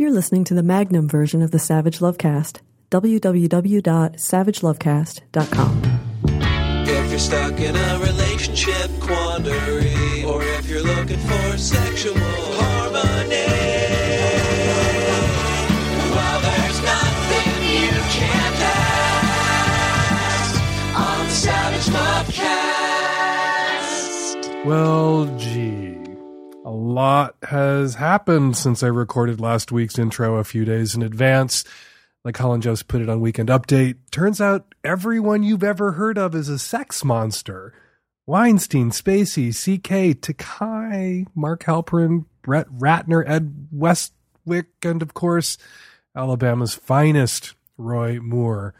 You're listening to the Magnum version of the Savage Lovecast. www.savagelovecast.com. If you're stuck in a relationship quandary, or if you're looking for sexual harmony, well, there's nothing you can't ask on the Savage Lovecast. Well, gee. Lot has happened since I recorded last week's intro a few days in advance. Like Colin Jost put it on Weekend Update, turns out everyone you've ever heard of is a sex monster. Weinstein, Spacey, C.K., Takei, Mark Halperin, Brett Ratner, Ed Westwick, and of course, Alabama's finest, Roy Moore.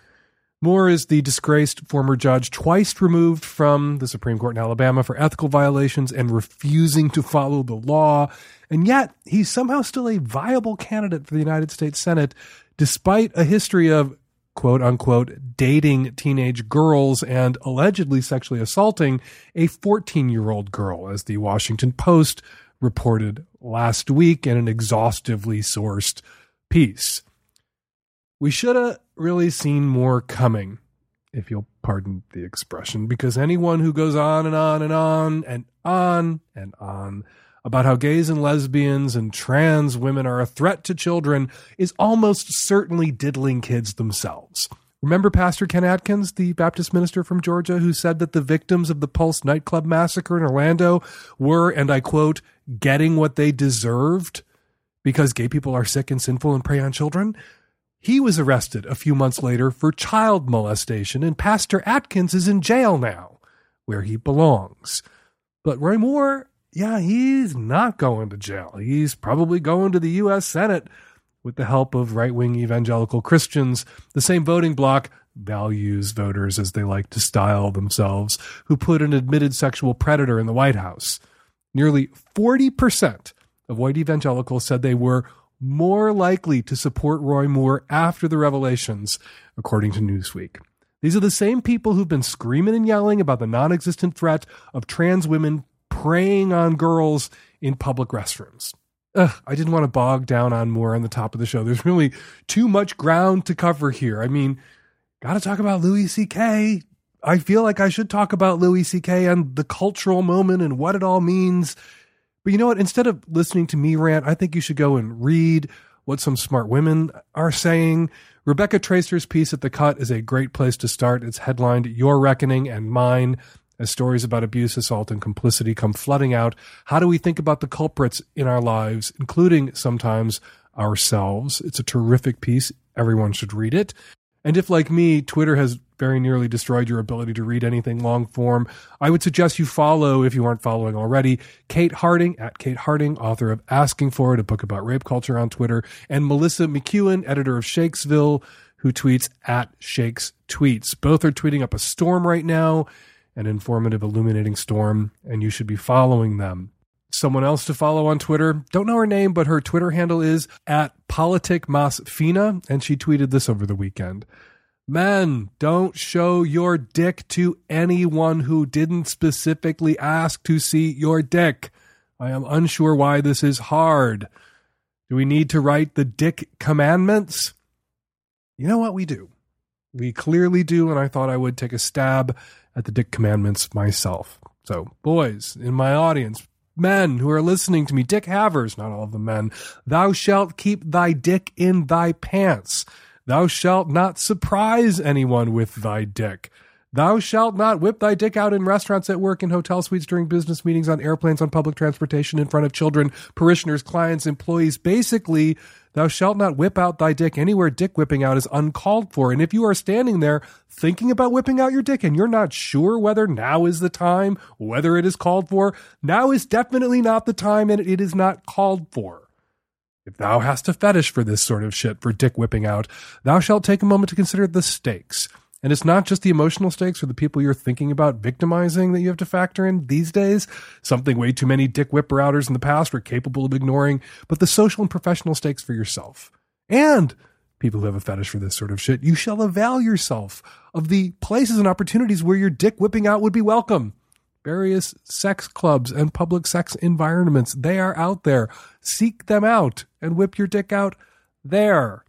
Moore is the disgraced former judge twice removed from the Supreme Court in Alabama for ethical violations and refusing to follow the law. And yet, he's somehow still a viable candidate for the United States Senate, despite a history of quote unquote dating teenage girls and allegedly sexually assaulting a 14 year old girl, as the Washington Post reported last week in an exhaustively sourced piece. We should have really seen more coming, if you'll pardon the expression, because anyone who goes on and on and on and on and on about how gays and lesbians and trans women are a threat to children is almost certainly diddling kids themselves. Remember Pastor Ken Atkins, the Baptist minister from Georgia, who said that the victims of the Pulse nightclub massacre in Orlando were, and I quote, getting what they deserved because gay people are sick and sinful and prey on children? He was arrested a few months later for child molestation, and Pastor Atkins is in jail now, where he belongs. But Roy Moore, yeah, he's not going to jail. He's probably going to the U.S. Senate with the help of right wing evangelical Christians, the same voting bloc, values voters as they like to style themselves, who put an admitted sexual predator in the White House. Nearly 40% of white evangelicals said they were more likely to support Roy Moore after the revelations, according to Newsweek. These are the same people who've been screaming and yelling about the non existent threat of trans women preying on girls in public restrooms. Ugh, I didn't want to bog down on Moore on the top of the show. There's really too much ground to cover here. I mean, got to talk about Louis C.K. I feel like I should talk about Louis C.K. and the cultural moment and what it all means. But you know what? Instead of listening to me rant, I think you should go and read what some smart women are saying. Rebecca Traister's piece at The Cut is a great place to start. It's headlined Your Reckoning and Mine. As stories about abuse, assault, and complicity come flooding out, how do we think about the culprits in our lives, including sometimes ourselves? It's a terrific piece. Everyone should read it. And if, like me, Twitter has very nearly destroyed your ability to read anything long form, I would suggest you follow, if you aren't following already, Kate Harding at Kate Harding, author of Asking For It, a book about rape culture on Twitter, and Melissa McEwan, editor of Shakesville, who tweets at Shakes Tweets. Both are tweeting up a storm right now, an informative, illuminating storm, and you should be following them someone else to follow on Twitter. Don't know her name, but her Twitter handle is at politicmasfina, and she tweeted this over the weekend. Men, don't show your dick to anyone who didn't specifically ask to see your dick. I am unsure why this is hard. Do we need to write the dick commandments? You know what we do. We clearly do, and I thought I would take a stab at the dick commandments myself. So, boys in my audience, men who are listening to me, Dick Havers, not all of the men, thou shalt keep thy dick in thy pants. Thou shalt not surprise anyone with thy dick. Thou shalt not whip thy dick out in restaurants, at work, in hotel suites, during business meetings, on airplanes, on public transportation, in front of children, parishioners, clients, employees. Basically, thou shalt not whip out thy dick anywhere dick whipping out is uncalled for. And if you are standing there thinking about whipping out your dick and you're not sure whether now is the time, whether it is called for, now is definitely not the time and it is not called for. If thou hast a fetish for this sort of shit, for dick whipping out, thou shalt take a moment to consider the stakes. And it's not just the emotional stakes for the people you're thinking about victimizing that you have to factor in these days, something way too many dick whipper outers in the past were capable of ignoring, but the social and professional stakes for yourself. And people who have a fetish for this sort of shit, you shall avail yourself of the places and opportunities where your dick whipping out would be welcome. Various sex clubs and public sex environments, they are out there. Seek them out. and whip your dick out there.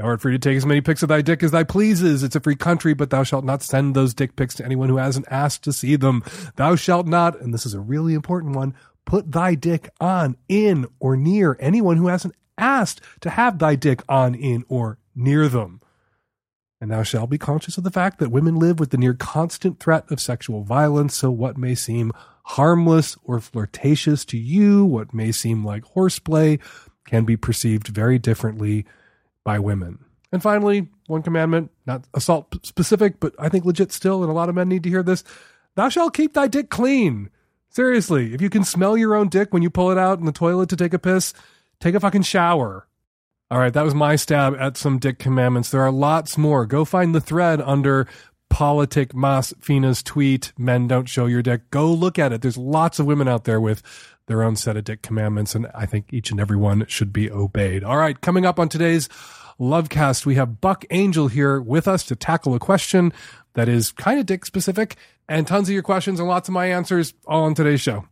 Thou art free to take as many pics of thy dick as thy pleases. It's a free country, but thou shalt not send those dick pics to anyone who hasn't asked to see them. Thou shalt not, and this is a really important one, put thy dick on, in, or near anyone who hasn't asked to have thy dick on, in, or near them. And thou shalt be conscious of the fact that women live with the near constant threat of sexual violence, so what may seem harmless or flirtatious to you, what may seem like horseplay, can be perceived very differently by women. And finally, one commandment, not assault specific, but I think legit still, and a lot of men need to hear this. Thou shalt keep thy dick clean. Seriously, if you can smell your own dick when you pull it out in the toilet to take a piss, take a fucking shower. All right, that was my stab at some dick commandments. There are lots more. Go find the thread under Politic Mas Fina's tweet, Men Don't Show Your Dick. Go look at it. There's lots of women out there with their own set of dick commandments, and I think each and every one should be obeyed. All right, coming up on today's Lovecast, we have Buck Angel here with us to tackle a question that is kind of dick specific, and tons of your questions and lots of my answers all on today's show.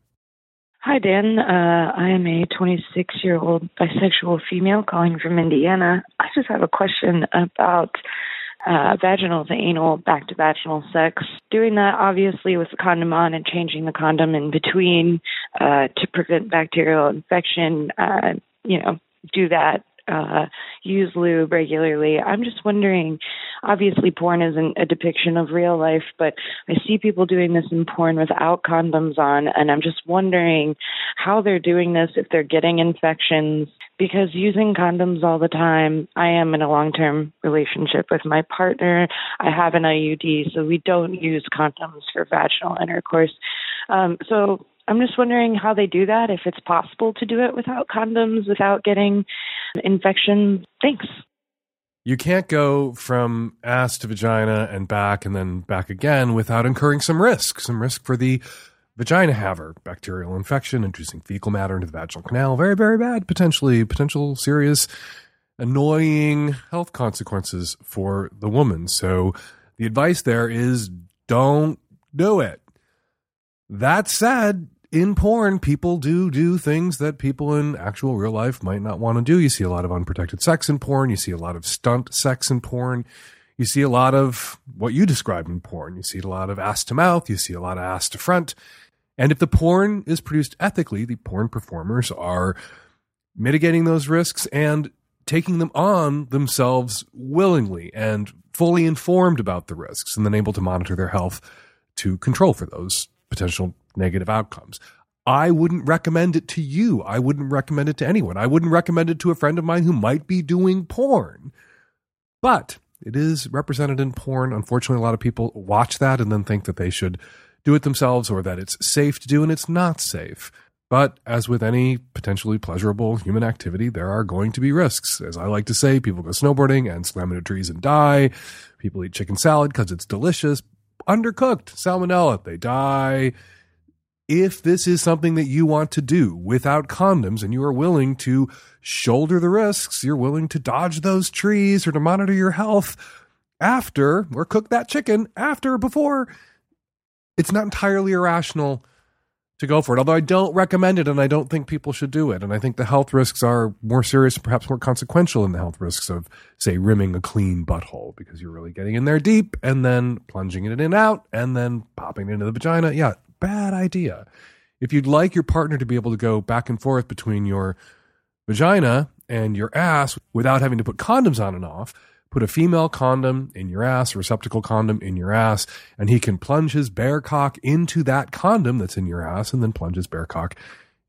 Hi, Dan. Uh, I am a 26 year old bisexual female calling from Indiana. I just have a question about uh, vaginal to anal, back to vaginal sex. Doing that obviously with the condom on and changing the condom in between uh, to prevent bacterial infection. Uh, you know, do that uh, use lube regularly. I'm just wondering. Obviously, porn isn't a depiction of real life, but I see people doing this in porn without condoms on, and I'm just wondering how they're doing this, if they're getting infections. Because using condoms all the time, I am in a long term relationship with my partner. I have an IUD, so we don't use condoms for vaginal intercourse. Um, so I'm just wondering how they do that, if it's possible to do it without condoms, without getting infection. Thanks. You can't go from ass to vagina and back and then back again without incurring some risk, some risk for the vagina haver, bacterial infection, introducing fecal matter into the vaginal canal. Very, very bad, potentially, potential serious, annoying health consequences for the woman. So the advice there is don't do it. That said, in porn, people do do things that people in actual real life might not want to do. You see a lot of unprotected sex in porn. You see a lot of stunt sex in porn. You see a lot of what you describe in porn. You see a lot of ass to mouth. You see a lot of ass to front. And if the porn is produced ethically, the porn performers are mitigating those risks and taking them on themselves willingly and fully informed about the risks and then able to monitor their health to control for those potential negative outcomes. I wouldn't recommend it to you. I wouldn't recommend it to anyone. I wouldn't recommend it to a friend of mine who might be doing porn. But it is represented in porn. Unfortunately, a lot of people watch that and then think that they should do it themselves or that it's safe to do, and it's not safe. But as with any potentially pleasurable human activity, there are going to be risks. As I like to say, people go snowboarding and slam into trees and die. People eat chicken salad because it's delicious. Undercooked, salmonella, they die if this is something that you want to do without condoms and you are willing to shoulder the risks, you're willing to dodge those trees or to monitor your health after or cook that chicken after or before, it's not entirely irrational to go for it. Although I don't recommend it and I don't think people should do it. And I think the health risks are more serious, and perhaps more consequential than the health risks of, say, rimming a clean butthole because you're really getting in there deep and then plunging it in and out and then popping it into the vagina. Yeah, bad idea. If you'd like your partner to be able to go back and forth between your vagina and your ass without having to put condoms on and off, put a female condom in your ass, a receptacle condom in your ass, and he can plunge his bare cock into that condom that's in your ass and then plunge his bare cock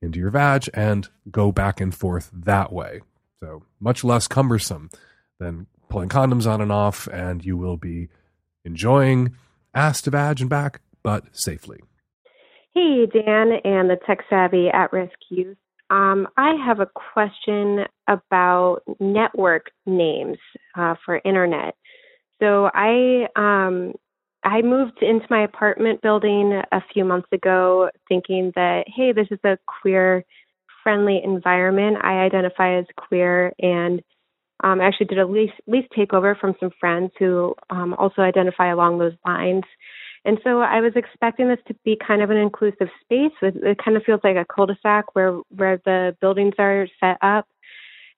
into your vag and go back and forth that way. So much less cumbersome than pulling condoms on and off, and you will be enjoying ass to vag and back, but safely. Hey, Dan and the tech savvy at risk youth. Um, I have a question about network names uh, for internet. So I um, I moved into my apartment building a few months ago, thinking that hey, this is a queer friendly environment. I identify as queer, and um, I actually did a lease lease takeover from some friends who um, also identify along those lines. And so I was expecting this to be kind of an inclusive space. It, it kind of feels like a cul-de-sac where where the buildings are set up.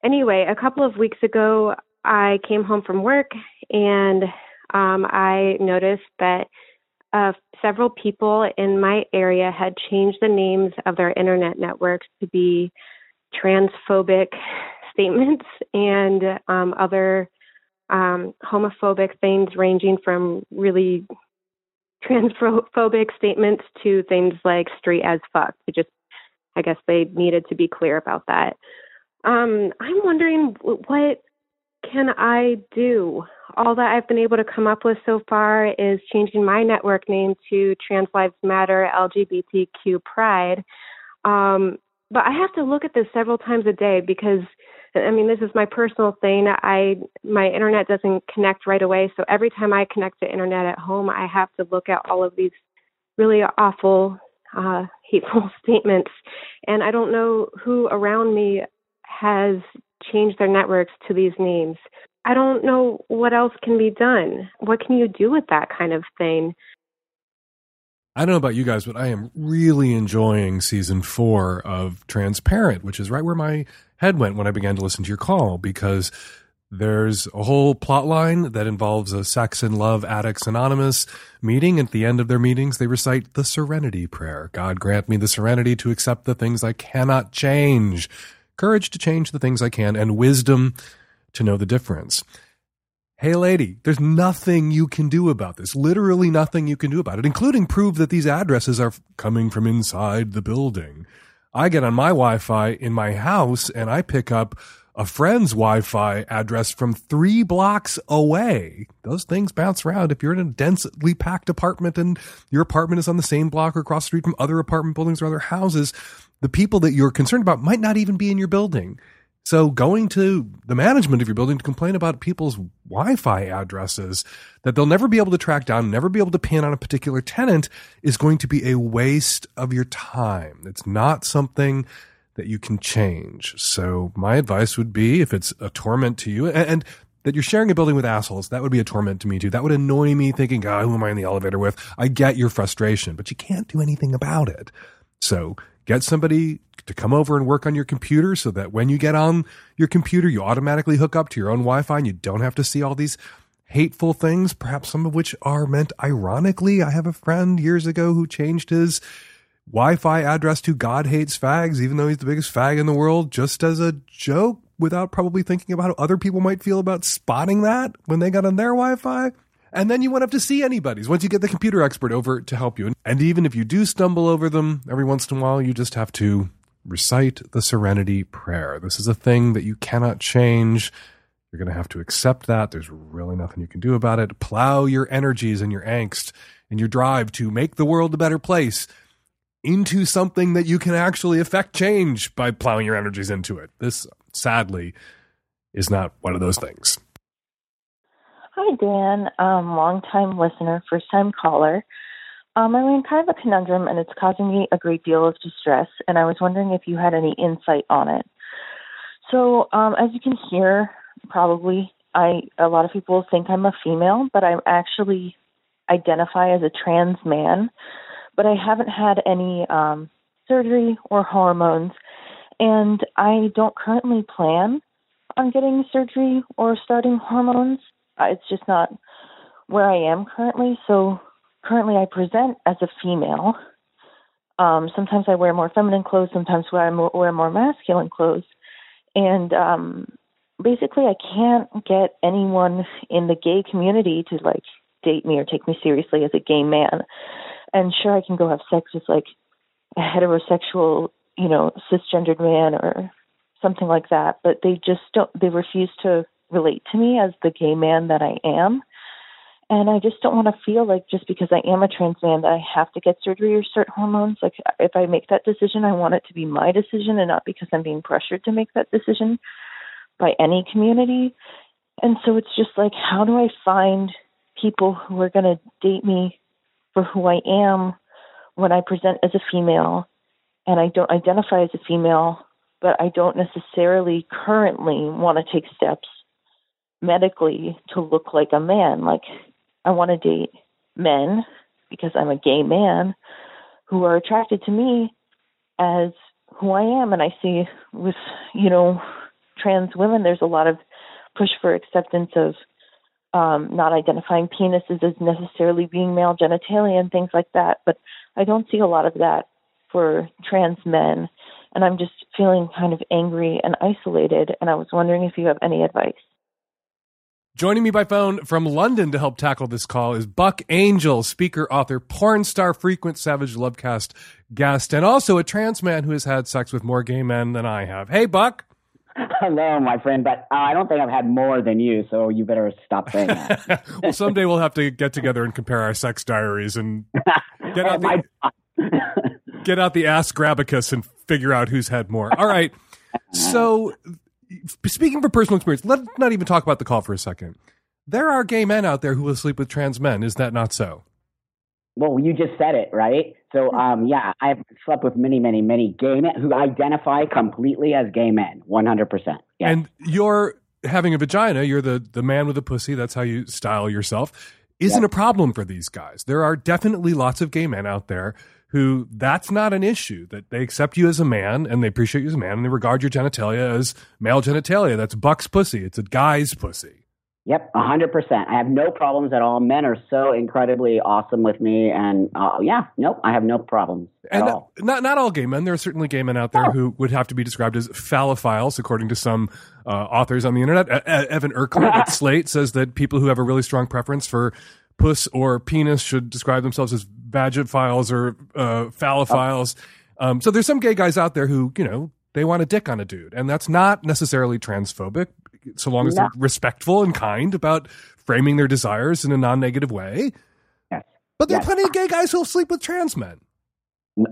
anyway, a couple of weeks ago, I came home from work and um, I noticed that uh, several people in my area had changed the names of their internet networks to be transphobic statements and um, other um, homophobic things, ranging from really transphobic statements to things like straight as fuck. It just, I guess they needed to be clear about that. Um, I'm wondering what can I do? All that I've been able to come up with so far is changing my network name to Trans Lives Matter LGBTQ Pride. Um, but I have to look at this several times a day because I mean this is my personal thing. I my internet doesn't connect right away, so every time I connect to internet at home, I have to look at all of these really awful uh hateful statements and I don't know who around me has changed their networks to these names. I don't know what else can be done. What can you do with that kind of thing? I don't know about you guys, but I am really enjoying season four of Transparent, which is right where my head went when I began to listen to your call because there's a whole plot line that involves a sex and love addicts anonymous meeting. At the end of their meetings, they recite the serenity prayer. God grant me the serenity to accept the things I cannot change courage to change the things I can, and wisdom to know the difference. Hey, lady, there's nothing you can do about this. Literally nothing you can do about it, including prove that these addresses are coming from inside the building. I get on my Wi Fi in my house and I pick up a friend's Wi Fi address from three blocks away. Those things bounce around. If you're in a densely packed apartment and your apartment is on the same block or across the street from other apartment buildings or other houses, the people that you're concerned about might not even be in your building. So going to the management of your building to complain about people's Wi-Fi addresses that they'll never be able to track down, never be able to pin on a particular tenant is going to be a waste of your time. It's not something that you can change. So my advice would be if it's a torment to you and, and that you're sharing a building with assholes, that would be a torment to me too. That would annoy me thinking, God, who am I in the elevator with? I get your frustration, but you can't do anything about it. So get somebody to come over and work on your computer so that when you get on your computer, you automatically hook up to your own Wi Fi and you don't have to see all these hateful things, perhaps some of which are meant ironically. I have a friend years ago who changed his Wi Fi address to God hates fags, even though he's the biggest fag in the world, just as a joke without probably thinking about how other people might feel about spotting that when they got on their Wi Fi. And then you won't have to see anybody's once you get the computer expert over to help you. And even if you do stumble over them every once in a while, you just have to recite the serenity prayer. This is a thing that you cannot change. You're going to have to accept that. There's really nothing you can do about it. Plow your energies and your angst and your drive to make the world a better place into something that you can actually affect change by plowing your energies into it. This, sadly, is not one of those things. Hi, Dan. Um, long time listener, first time caller. Um, I'm in kind of a conundrum, and it's causing me a great deal of distress. And I was wondering if you had any insight on it. So, um, as you can hear, probably I a lot of people think I'm a female, but I actually identify as a trans man. But I haven't had any um, surgery or hormones, and I don't currently plan on getting surgery or starting hormones it's just not where I am currently. So currently, I present as a female. Um, sometimes I wear more feminine clothes. Sometimes I wear more masculine clothes, and um, basically, I can't get anyone in the gay community to like date me or take me seriously as a gay man. And sure, I can go have sex with like a heterosexual, you know, cisgendered man or something like that, but they just don't. They refuse to relate to me as the gay man that I am. And I just don't want to feel like just because I am a trans man that I have to get surgery or start hormones. Like if I make that decision, I want it to be my decision and not because I'm being pressured to make that decision by any community. And so it's just like, how do I find people who are going to date me for who I am when I present as a female and I don't identify as a female, but I don't necessarily currently want to take steps medically to look like a man. Like, I want to date men because I'm a gay man who are attracted to me as who I am. And I see with, you know, trans women, there's a lot of push for acceptance of um, not identifying penises as necessarily being male genitalia and things like that. But I don't see a lot of that for trans men. And I'm just feeling kind of angry and isolated. And I was wondering if you have any advice. Joining me by phone from London to help tackle this call is Buck Angel, speaker, author, porn star, frequent Savage Lovecast guest, and also a trans man who has had sex with more gay men than I have. Hey, Buck. Hello, my friend, but uh, I don't think I've had more than you, so you better stop saying that. well, someday we'll have to get together and compare our sex diaries and get out the, get out the ass grabicus and figure out who's had more. All right. So, speaking from personal experience, let's not even talk about the call for a second. There are gay men out there who will sleep with trans men. Is that not so? Well, you just said it, right? So, um, yeah, I've slept with many, many, many gay men who identify completely as gay men, 100%. Yes. And you're having a vagina, you're the, the man with a pussy, that's how you style yourself, isn't Yep. a problem for these guys. There are definitely lots of gay men out there who that's not an issue, that they accept you as a man and they appreciate you as a man and they regard your genitalia as male genitalia. That's Buck's pussy, it's a guy's pussy. Yep, 100%. I have no problems at all. Men are so incredibly awesome with me. And uh, yeah, nope, I have no problems at And all. not not all gay men. There are certainly gay men out there who would have to be described as phallophiles, according to some uh, authors on the internet. E- Evan Urquhart at Slate says that people who have a really strong preference for puss or penis should describe themselves as vagophiles or uh, phallophiles. Um, so there's some gay guys out there who, you know, they want a dick on a dude, and that's not necessarily transphobic, so long as No. they're respectful and kind about framing their desires in a non-negative way. Yes. But there are plenty of gay guys who'll sleep with trans men.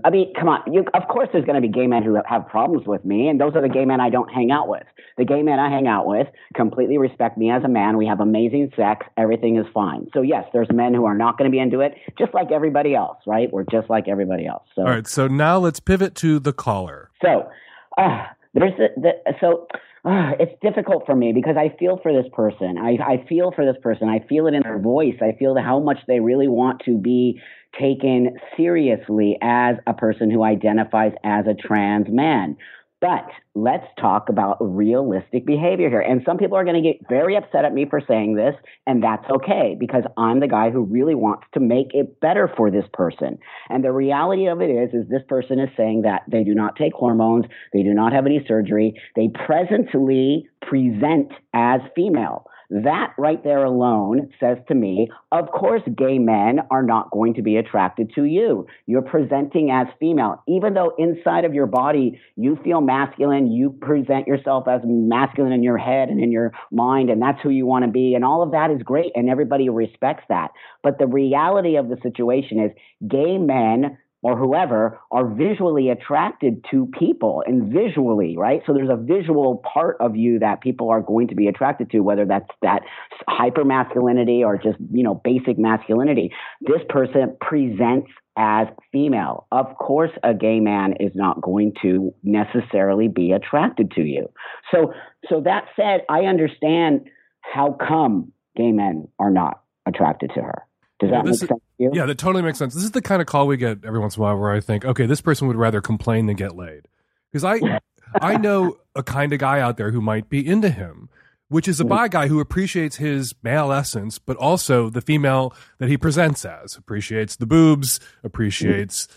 I mean, come on. You, of course, there's going to be gay men who have problems with me, and those are the gay men I don't hang out with. The gay men I hang out with completely respect me as a man. We have amazing sex. Everything is fine. So, yes, there's men who are not going to be into it, just like everybody else, right? We're just like everybody else. So, All right, so now let's pivot to the caller. so uh, there's the, the so uh, it's difficult for me because I feel for this person. I, I feel for this person. I feel it in their voice. I feel how much they really want to be taken seriously as a person who identifies as a trans man. But let's talk about realistic behavior here. And some people are going to get very upset at me for saying this, and that's okay because I'm the guy who really wants to make it better for this person. And the reality of it is, is this person is saying that they do not take hormones, they do not have any surgery, they presently present as female. That right there alone says to me, of course, gay men are not going to be attracted to you. You're presenting as female. Even though inside of your body you feel masculine, you present yourself as masculine in your head and in your mind, and that's who you want to be. And all of that is great, and everybody respects that. But the reality of the situation is gay men or whoever are visually attracted to people and visually, right? So there's a visual part of you that people are going to be attracted to, whether that's that hyper masculinity or just, you know, basic masculinity. This person presents as female. Of course, a gay man is not going to necessarily be attracted to you. So, so that said, I understand how come gay men are not attracted to her. Does Yeah, that make this sense to you? Yeah, that totally makes sense. This is the kind of call we get every once in a while where I think, okay, this person would rather complain than get laid. Because I, I know a kind of guy out there who might be into him, which is a mm-hmm. bi guy who appreciates his male essence, but also the female that he presents as, appreciates the boobs, mm-hmm. appreciates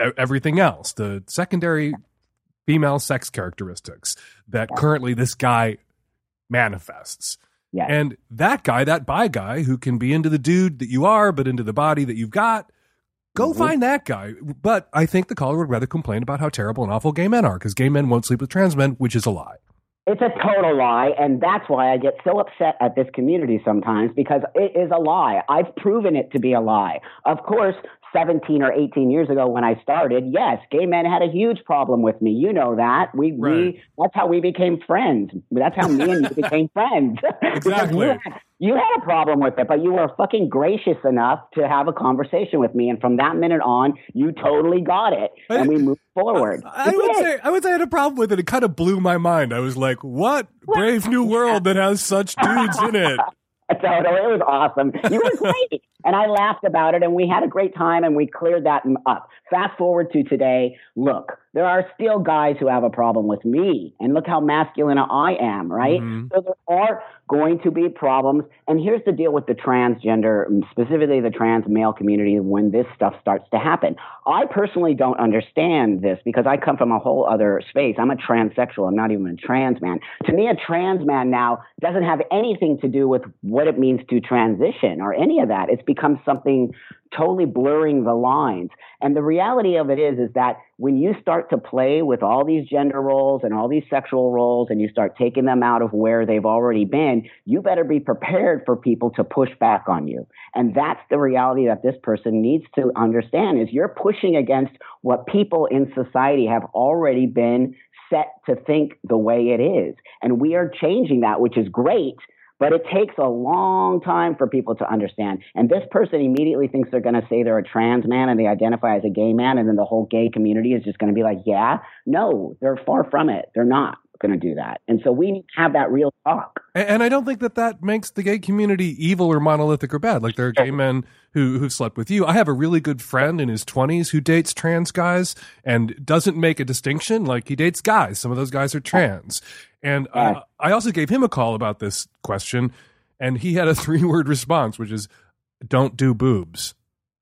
e- everything else, the secondary female sex characteristics that currently this guy manifests. Yeah. And that guy, that bi guy who can be into the dude that you are, but into the body that you've got, go Mm-hmm. find that guy. But I think the caller would rather complain about how terrible and awful gay men are because gay men won't sleep with trans men, which is a lie. It's a total lie, and that's why I get so upset at this community sometimes because it is a lie. I've proven it to be a lie. Of course, 17 or 18 years ago when I started, yes, gay men had a huge problem with me. You know that. We, Right. we that's how we became friends. That's how me and you became friends. Exactly. you had, you had a problem with it, but you were fucking gracious enough to have a conversation with me, and from that minute on, you totally got it, and we moved forward. I We would say I would say I had a problem with it. It kind of blew my mind. I was like, "What brave new world that has such dudes in it?" Totally, it was awesome. You were great, And I laughed about it and we had a great time and we cleared that up. Fast forward to today. Look, there are still guys who have a problem with me. And look how masculine I am, right? Mhm. So there are going to be problems. And here's the deal with the transgender, specifically the trans male community, when this stuff starts to happen. I personally don't understand this because I come from a whole other space. I'm a transsexual. I'm not even a trans man. To me, a trans man now doesn't have anything to do with what it means to transition or any of that. It's become something totally blurring the lines. And the reality of it is, is that when you start to play with all these gender roles and all these sexual roles and you start taking them out of where they've already been, you better be prepared for people to push back on you. And that's the reality that this person needs to understand is you're pushing against what people in society have already been set to think the way it is. And we are changing that, which is great. But it takes a long time for people to understand. And this person immediately thinks they're going to say they're a trans man and they identify as a gay man. And then the whole gay community is just going to be like, yeah, no, they're far from it. They're not going to do that. And so we need to have that real talk. And, and I don't think that that makes the gay community evil or monolithic or bad. Like there are gay men who who've slept with you. I have a really good friend in his twenties who dates trans guys and doesn't make a distinction. Like he dates guys. Some of those guys are trans. And uh. I also gave him a call about this question, and he had a three word response, which is, "Don't do boobs."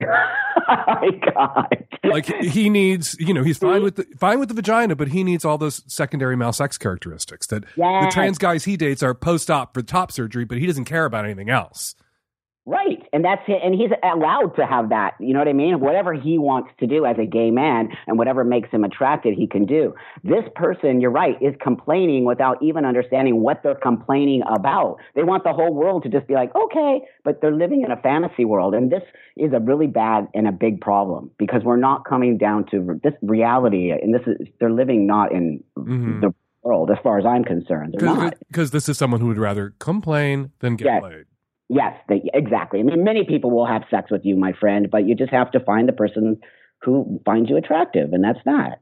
my God. Like he needs, you know, he's fine with the fine with the vagina, but he needs all those secondary male sex characteristics that the trans guys he dates are post op for top surgery, but he doesn't care about anything else. Right. And that's it. And he's allowed to have that. You know what I mean? Whatever he wants to do as a gay man and whatever makes him attracted, he can do. This person, you're right, is complaining without even understanding what they're complaining about. They want the whole world to just be like, okay, but they're living in a fantasy world. And this is a really bad and a big problem because we're not coming down to this reality. And this is, they're living not in Mhm. the world as far as I'm concerned. Because this is someone who would rather complain than get Yes. laid. Yes, they, exactly. I mean, many people will have sex with you, my friend, but you just have to find the person who finds you attractive, and that's that.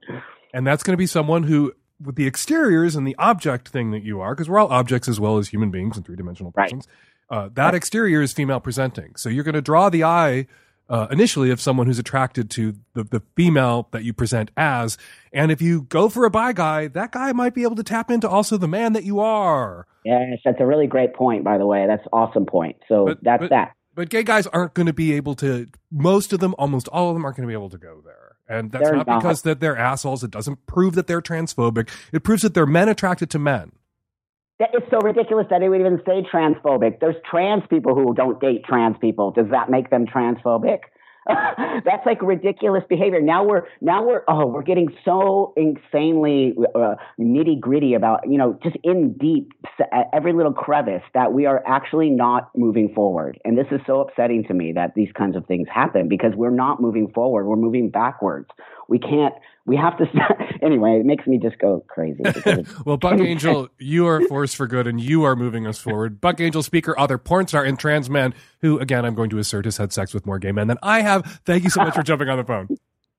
And that's going to be someone who, with the exteriors and the object thing that you are, because we're all objects as well as human beings and three dimensional Right. uh, that exterior is female presenting. So you're going to draw the eye uh, initially of someone who's attracted to the, the female that you present as. And if you go for a bi guy, that guy might be able to tap into also the man that you are. Yes, that's a really great point, by the way. That's awesome point. So But- that's but- that. But gay guys aren't going to be able to. Most of them, almost all of them, aren't going to be able to go there, and that's not, not. because that they're assholes. It doesn't prove that they're transphobic. It proves that they're men attracted to men. That is so ridiculous that they would even say transphobic. There's trans people who don't date trans people. Does that make them transphobic? That's like ridiculous behavior. Now we're now we're oh we're getting so insanely uh, nitty gritty about you know just in deep every little crevice that we are actually not moving forward. And this is so upsetting to me that these kinds of things happen because we're not moving forward. We're moving backwards. We can't. We have to. anyway, it makes me just go crazy. Well, Buck Angel, you are a force for good, and you are moving us forward. Buck Angel, speaker, author, porn star, and trans man, who again I'm going to assert has had sex with more gay men than I have. Thank you so much for jumping on the phone.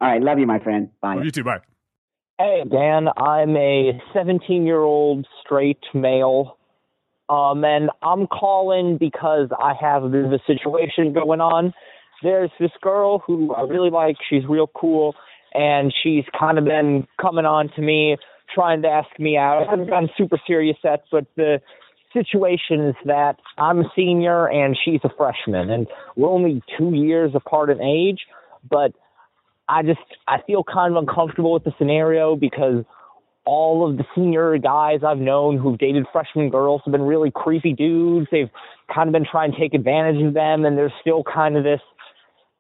All right, love you, my friend. Bye. Love you too. Bye. Hey, Dan. I'm a 17 year old straight male. Um, and I'm calling because I have a bit of a situation going on. There's this girl who I really like. She's real cool. And she's kind of been coming on to me, trying to ask me out. I haven't gotten super serious yet, but the situation is that I'm a senior and she's a freshman. And we're only two years apart in age. But I just I feel kind of uncomfortable with the scenario because all of the senior guys I've known who've dated freshman girls have been really creepy dudes. They've kind of been trying to take advantage of them, and there's still kind of this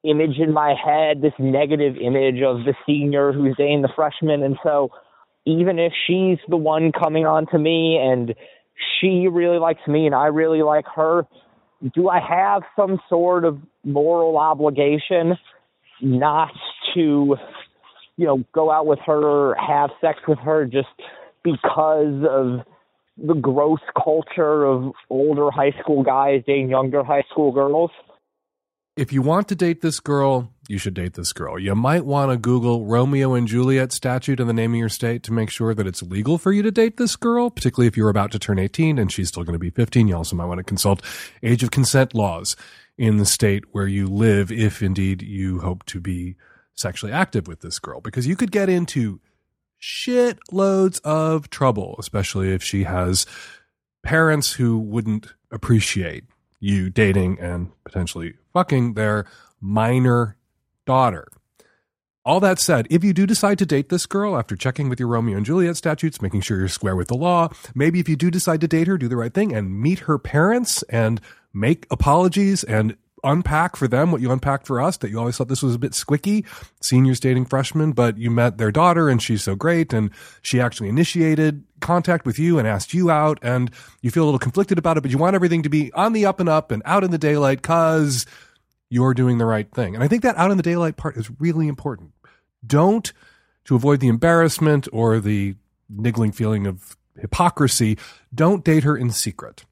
image in my head, this negative image of the senior who's dating the freshman. And so, even if she's the one coming on to me and she really likes me and I really like her, do I have some sort of moral obligation not to, you know, go out with her or have sex with her just because of the gross culture of older high school guys dating younger high school girls? If you want to date this girl, you should date this girl. You might want to Google Romeo and Juliet statute in the name of your state to make sure that it's legal for you to date this girl, particularly if you're about to turn 18 and she's still going to be 15. You also might want to consult age of consent laws. in the state where you live, if indeed you hope to be sexually active with this girl, because you could get into shit loads of trouble, especially if she has parents who wouldn't appreciate you dating and potentially fucking their minor daughter. All that said, if you do decide to date this girl after checking with your Romeo and Juliet statutes, making sure you're square with the law, maybe if you do decide to date her, do the right thing and meet her parents and make apologies and unpack for them what you unpacked for us that you always thought this was a bit squicky seniors dating freshmen but you met their daughter and she's so great and she actually initiated contact with you and asked you out and you feel a little conflicted about it but you want everything to be on the up and up and out in the daylight cuz you're doing the right thing. And i think that out in the daylight part is really important. Don't to avoid the embarrassment or the niggling feeling of hypocrisy don't date her in secret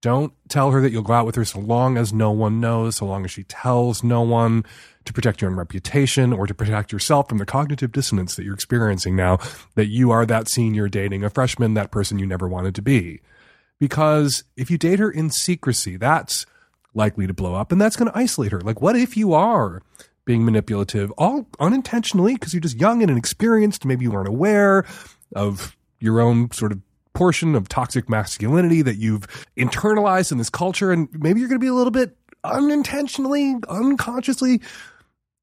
don't tell her that you'll go out with her so long as no one knows, so long as she tells no one to protect your own reputation or to protect yourself from the cognitive dissonance that you're experiencing now that you are that senior dating a freshman, that person you never wanted to be. Because if you date her in secrecy, that's likely to blow up and that's going to isolate her. Like, what if you are being manipulative, all unintentionally, because you're just young and inexperienced? Maybe you aren't aware of your own sort of portion of toxic masculinity that you've internalized in this culture. And maybe you're going to be a little bit unintentionally, unconsciously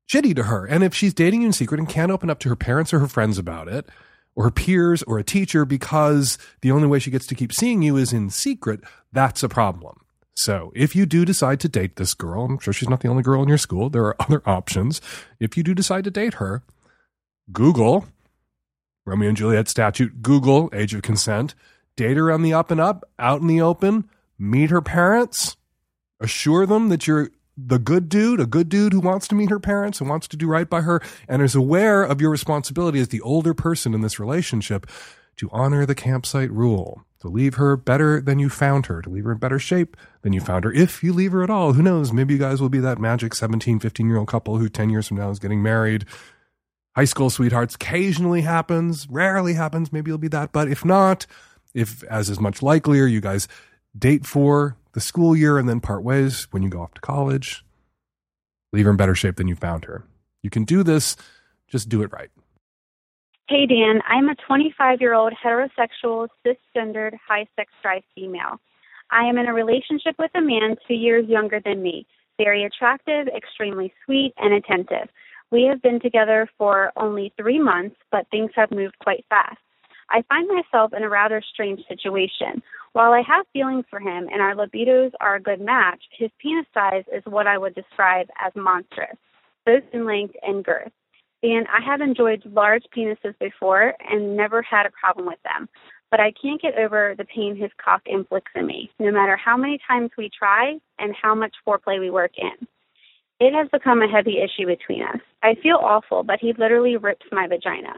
shitty to her. And if she's dating you in secret and can't open up to her parents or her friends about it, or her peers or a teacher because the only way she gets to keep seeing you is in secret, that's a problem. So if you do decide to date this girl, I'm sure she's not the only girl in your school. There are other options. If you do decide to date her, Google Romeo and Juliet statute, Google age of consent, date her on the up and up, out in the open, meet her parents, assure them that you're the good dude, a good dude who wants to meet her parents and wants to do right by her and is aware of your responsibility as the older person in this relationship to honor the campsite rule, to leave her better than you found her, to leave her in better shape than you found her. If you leave her at all, who knows? Maybe you guys will be that magic 17, 15 year old couple who 10 years from now is getting married high school sweethearts occasionally happens, rarely happens. Maybe you'll be that. But if not, if as is much likelier, you guys date for the school year and then part ways when you go off to college, leave her in better shape than you found her. You can do this, just do it right. Hey, Dan. I'm a 25 year old heterosexual, cisgendered, high sex drive female. I am in a relationship with a man two years younger than me, very attractive, extremely sweet, and attentive. We have been together for only three months, but things have moved quite fast. I find myself in a rather strange situation. While I have feelings for him and our libidos are a good match, his penis size is what I would describe as monstrous, both in length and girth. And I have enjoyed large penises before and never had a problem with them. But I can't get over the pain his cock inflicts on me, no matter how many times we try and how much foreplay we work in. It has become a heavy issue between us. I feel awful, but he literally rips my vagina.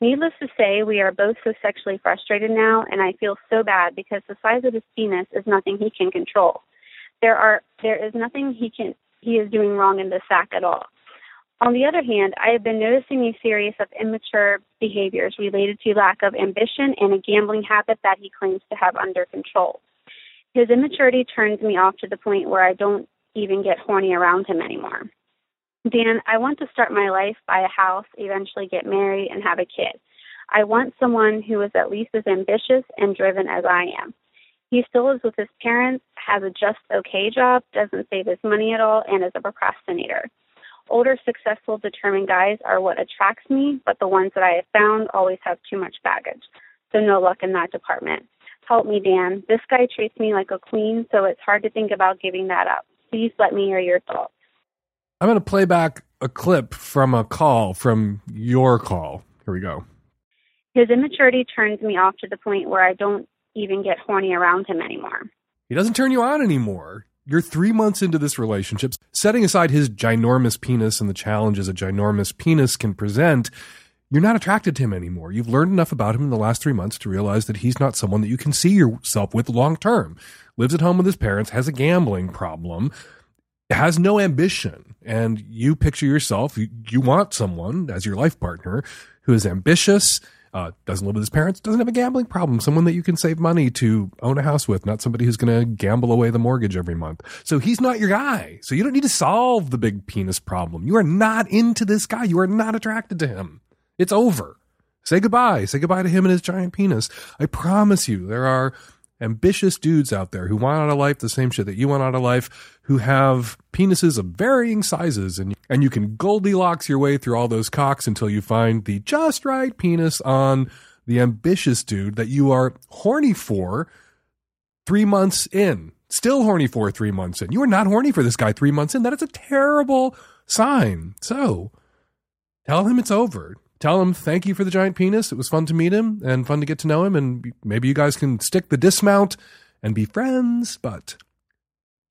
Needless to say, we are both so sexually frustrated now, and I feel so bad because the size of his penis is nothing he can control. There are there is nothing he can he is doing wrong in the sack at all. On the other hand, I have been noticing a series of immature behaviors related to lack of ambition and a gambling habit that he claims to have under control. His immaturity turns me off to the point where I don't even get horny around him anymore. Dan, I want to start my life, buy a house, eventually get married, and have a kid. I want someone who is at least as ambitious and driven as I am. He still lives with his parents, has a just okay job, doesn't save his money at all, and is a procrastinator. Older, successful, determined guys are what attracts me, but the ones that I have found always have too much baggage. So no luck in that department. Help me, Dan. This guy treats me like a queen, so it's hard to think about giving that up please let me hear your thoughts. I'm going to play back a clip from a call from your call. Here we go. His immaturity turns me off to the point where I don't even get horny around him anymore. He doesn't turn you on anymore. You're three months into this relationship. Setting aside his ginormous penis and the challenges a ginormous penis can present, you're not attracted to him anymore. You've learned enough about him in the last three months to realize that he's not someone that you can see yourself with long term lives at home with his parents, has a gambling problem, has no ambition. And you picture yourself, you, you want someone as your life partner who is ambitious, uh, doesn't live with his parents, doesn't have a gambling problem, someone that you can save money to own a house with, not somebody who's going to gamble away the mortgage every month. So he's not your guy. So you don't need to solve the big penis problem. You are not into this guy. You are not attracted to him. It's over. Say goodbye. Say goodbye to him and his giant penis. I promise you, there are ambitious dudes out there who want out of life the same shit that you want out of life, who have penises of varying sizes, and and you can Goldilocks your way through all those cocks until you find the just right penis on the ambitious dude that you are horny for three months in. Still horny for three months in. You are not horny for this guy three months in. That is a terrible sign. So tell him it's over tell him thank you for the giant penis. It was fun to meet him and fun to get to know him. And maybe you guys can stick the dismount and be friends, but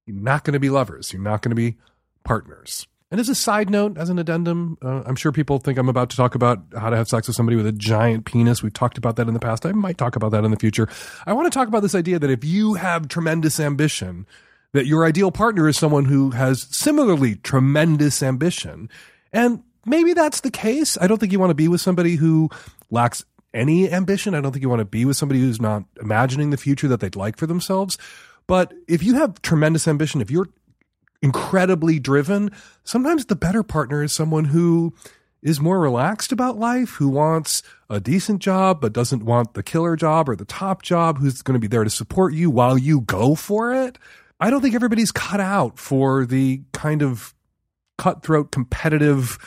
you're not going to be lovers. You're not going to be partners. And as a side note, as an addendum, uh, I'm sure people think I'm about to talk about how to have sex with somebody with a giant penis. We've talked about that in the past. I might talk about that in the future. I want to talk about this idea that if you have tremendous ambition, that your ideal partner is someone who has similarly tremendous ambition. And maybe that's the case. I don't think you want to be with somebody who lacks any ambition. I don't think you want to be with somebody who's not imagining the future that they'd like for themselves. But if you have tremendous ambition, if you're incredibly driven, sometimes the better partner is someone who is more relaxed about life, who wants a decent job, but doesn't want the killer job or the top job, who's going to be there to support you while you go for it. I don't think everybody's cut out for the kind of cutthroat, competitive,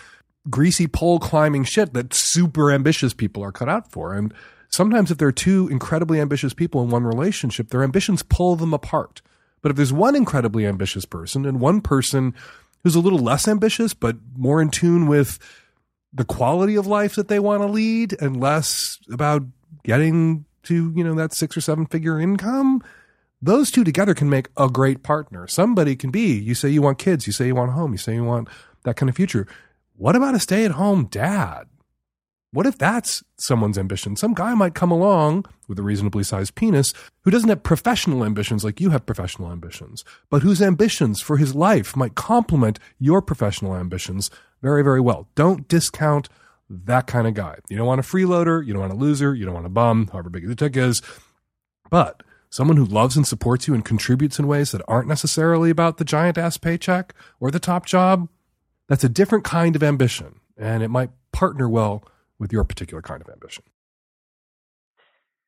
greasy pole climbing shit that super ambitious people are cut out for. And sometimes if there are two incredibly ambitious people in one relationship, their ambitions pull them apart. But if there's one incredibly ambitious person and one person who's a little less ambitious, but more in tune with the quality of life that they want to lead and less about getting to, you know, that six or seven figure income, those two together can make a great partner. Somebody can be, you say you want kids, you say you want a home, you say you want that kind of future. What about a stay at home dad? What if that's someone's ambition? Some guy might come along with a reasonably sized penis who doesn't have professional ambitions like you have professional ambitions, but whose ambitions for his life might complement your professional ambitions very, very well. Don't discount that kind of guy. You don't want a freeloader, you don't want a loser, you don't want a bum, however big the tick is, but someone who loves and supports you and contributes in ways that aren't necessarily about the giant ass paycheck or the top job that's a different kind of ambition, and it might partner well with your particular kind of ambition.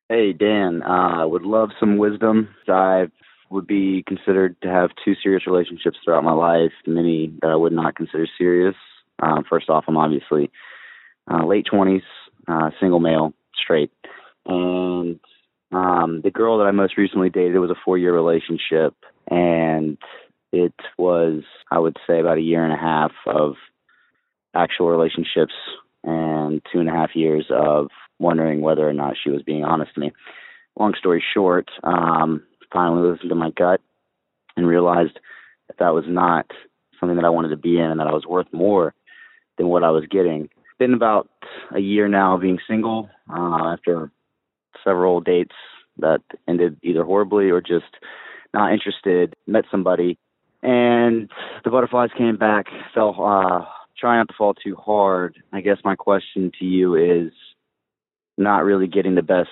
Hey, Dan, uh, I would love some wisdom. I would be considered to have two serious relationships throughout my life, many that I would not consider serious. Uh, first off, I'm obviously uh, late 20s, uh, single male, straight. And um, the girl that I most recently dated was a four year relationship. And it was, I would say, about a year and a half of actual relationships and two and a half years of wondering whether or not she was being honest to me. Long story short, um, finally listened to my gut and realized that that was not something that I wanted to be in and that I was worth more than what I was getting. It's been about a year now being single uh, after several dates that ended either horribly or just not interested. Met somebody and the butterflies came back. Fell, uh, try not to fall too hard. I guess my question to you is not really getting the best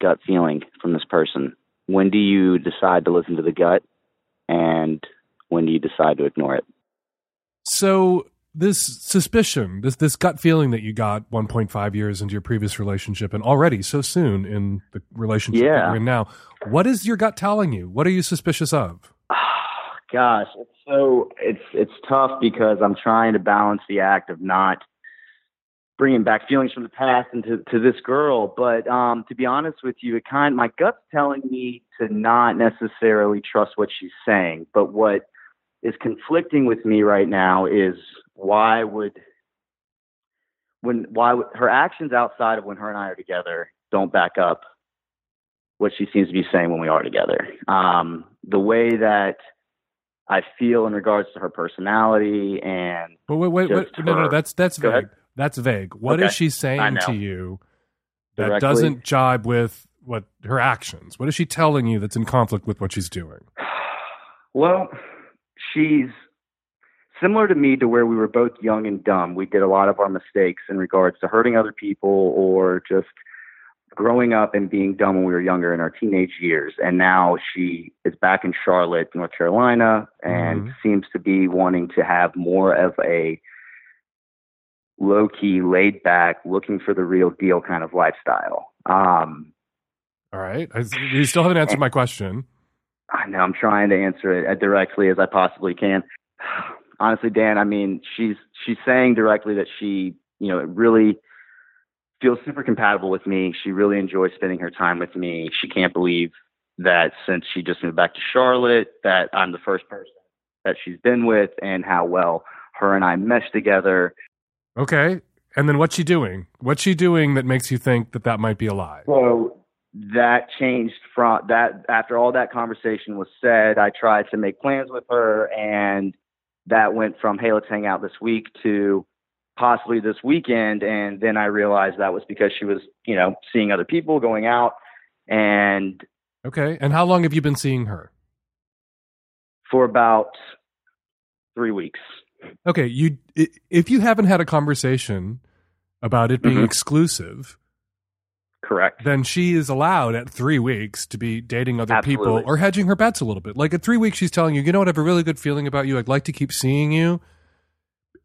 gut feeling from this person. When do you decide to listen to the gut, and when do you decide to ignore it? So this suspicion, this this gut feeling that you got 1.5 years into your previous relationship, and already so soon in the relationship yeah. that you're in now, what is your gut telling you? What are you suspicious of? Gosh, it's so it's it's tough because I'm trying to balance the act of not bringing back feelings from the past into to this girl. But um, to be honest with you, it kind my gut's telling me to not necessarily trust what she's saying. But what is conflicting with me right now is why would when why would, her actions outside of when her and I are together don't back up what she seems to be saying when we are together. Um, the way that I feel in regards to her personality and. Wait, wait, wait, wait no, no, that's that's Go vague. ahead. That's vague. What is Okay. she saying to you that Directly? doesn't jibe with what her actions? What is she telling you that's in conflict with what she's doing? Well, she's similar to me to where we were both young and dumb. We did a lot of our mistakes in regards to hurting other people or just growing up and being dumb when we were younger in our teenage years. And now she is back in Charlotte, North Carolina, and Mhm. seems to be wanting to have more of a low key, laid back, looking for the real deal kind of lifestyle. Um, All right. I, you still haven't answered my question. I know I'm trying to answer it as directly as I possibly can. Honestly, Dan, I mean, she's she's saying directly that she, you know, really feels super compatible with me. She really enjoys spending her time with me. She can't believe that since she just moved back to Charlotte, that I'm the first person that she's been with, and how well her and I mesh together. Okay. And then what's she doing? What's she doing that makes you think that that might be a lie? So that changed from that after all that conversation was said, I tried to make plans with her and that went from hey, let's hang out this week to possibly this weekend and then I realized that was because she was, you know, seeing other people going out and Okay. And how long have you been seeing her? for about 3 weeks. Okay, you if you haven't had a conversation about it being Mhm. exclusive, Correct. then she is allowed at three weeks to be dating other people or hedging her bets a little bit. Like at three weeks, she's telling you, you know what, I have a really good feeling about you. I'd like to keep seeing you.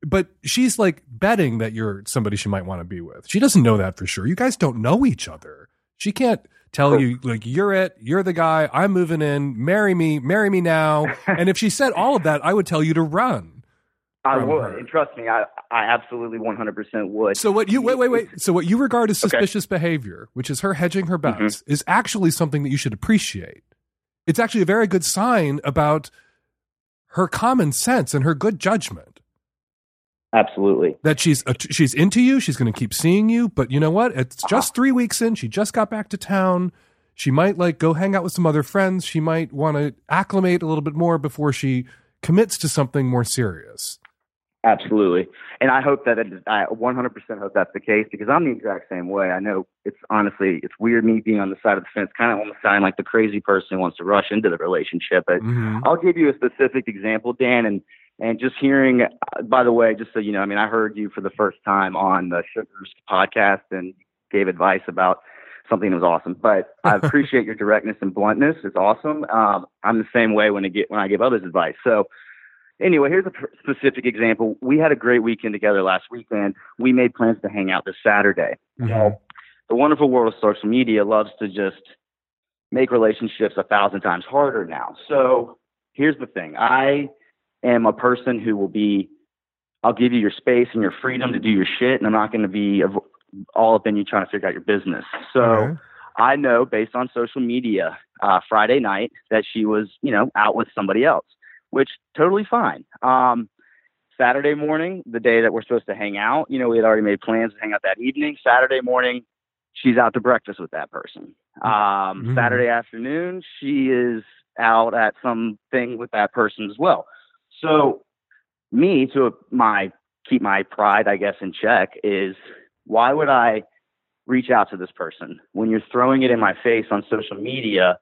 But she's like betting that you're somebody she might want to be with. She doesn't know that for sure. You guys don't know each other. She can't tell you like you're it, you're the guy, I'm moving in, marry me, marry me now. and if she said all of that, I would tell you to run. I would. her. Trust me, I I absolutely 100% would. So what you wait wait wait. So what you regard as Okay. Mm-hmm. suspicious behavior, which is her hedging her bets, is actually something that you should appreciate. It's actually a very good sign about her common sense and her good judgment Absolutely. that she's uh, she's into you. She's going to keep seeing you, but you know what? It's Uh-huh. just three weeks in. She just got back to town. She might like go hang out with some other friends. She might want to acclimate a little bit more before she commits to something more serious. Absolutely. And I hope that it, I 100% hope that's the case because I'm the exact same way. I know it's honestly, it's weird me being on the side of the fence, kind of almost sounding like the crazy person who wants to rush into the relationship. But Mhm. I'll give you a specific example, Dan, and, and just hearing, uh, by the way, just so you know, I mean, I heard you for the first time on the Sugars podcast and gave advice about something that was awesome. But I appreciate your directness and bluntness. It's awesome. Um, I'm the same way when I get, when I give others advice. So, anyway, here's a specific example. We had a great weekend together last weekend. We made plans to hang out this Saturday. Well, the wonderful world of social media loves to just make relationships a thousand times harder now. So here's the thing I am a person who will be, I'll give you your space and your freedom to do your shit, and I'm not going to be all up in you trying to figure out your business. So Okay. I know based on social media uh, Friday night that she was, you know, out with somebody else, which totally fine. Um, Saturday morning, the day that we're supposed to hang out, you know, we had already made plans to hang out that evening. Saturday morning, she's out to breakfast with that person. Um, Mhm. Saturday afternoon, she is out at something with that person as well. So, me to my keep my pride, I guess, in check is why would I reach out to this person when you're throwing it in my face on social media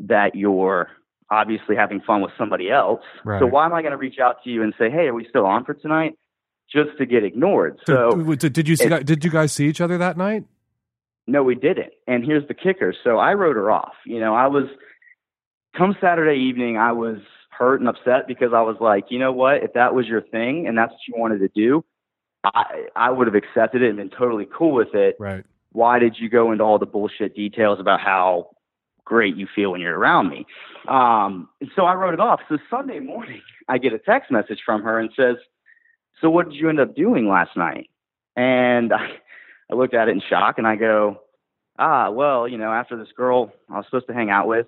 that you're obviously having fun with somebody else. Right. So why am I going to reach out to you and say, "Hey, are we still on for tonight?" just to get ignored. So did, did, you see, it- did you guys see each other that night? no, we didn't. And here's the kicker. So I wrote her off. You know, I was come Saturday evening, I was hurt and upset because I was like, you know what? If that was your thing and that's what you wanted to do, I I would have accepted it and been totally cool with it. Right. Why did you go into all the bullshit details about how great you feel when you're around me? Um, and so I wrote it off. So Sunday morning, I get a text message from her and says, "So what did you end up doing last night?" And I, I looked at it in shock and I go, "Ah, well, you know, after this girl I was supposed to hang out with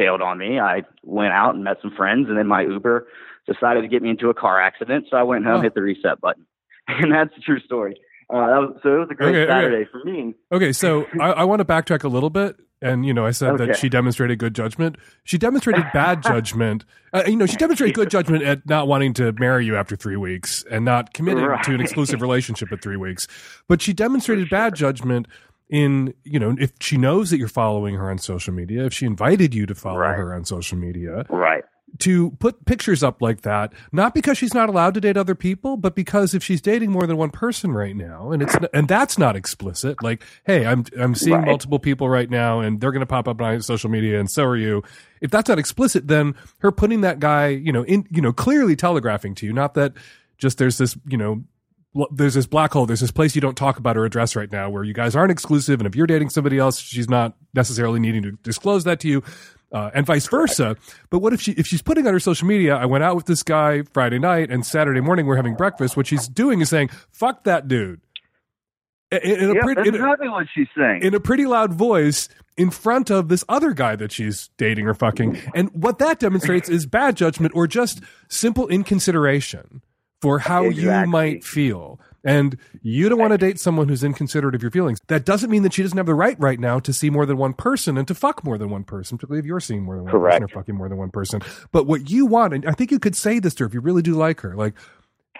bailed on me, I went out and met some friends, and then my Uber decided to get me into a car accident. So I went home, Oh. hit the reset button, and that's the true story. Uh, was, so it was a great Okay, okay. Saturday for me. Okay, so I, I want to backtrack a little bit. And, you know, I said that she demonstrated good judgment. She demonstrated bad judgment. Uh, you know, she demonstrated good judgment at not wanting to marry you after three weeks and not committing to an exclusive relationship at three weeks. But she demonstrated bad judgment in, you know, if she knows that you're following her on social media, if she invited you to follow Right. her on social media, Right. to put pictures up like that, not because she's not allowed to date other people, but because if she's dating more than one person right now, and it's and that's not explicit, like, hey, I'm I'm seeing Right. multiple people right now, and they're going to pop up on social media, and so are you. If that's not explicit, then her putting that guy, you know, in you know, clearly telegraphing to you, not that just there's this, you know. There's this black hole. There's this place you don't talk about or address right now where you guys aren't exclusive. And if you're dating somebody else, she's not necessarily needing to disclose that to you uh, and vice versa. But what if she if she's putting on her social media, I went out with this guy Friday night and Saturday morning we're having breakfast. What she's doing is saying, "Fuck that dude." In, in a Yeah, pretty, that's in, exactly what she's saying. in a pretty loud voice in front of this other guy that she's dating or fucking. And what that demonstrates is bad judgment or just simple inconsideration for how you might feel. And you don't want to date someone who's inconsiderate of your feelings. That doesn't mean that she doesn't have the right right now to see more than one person and to fuck more than one person, particularly if you're seeing more than one person or fucking more than one person. But what you want, and I think you could say this to her if you really do like her, like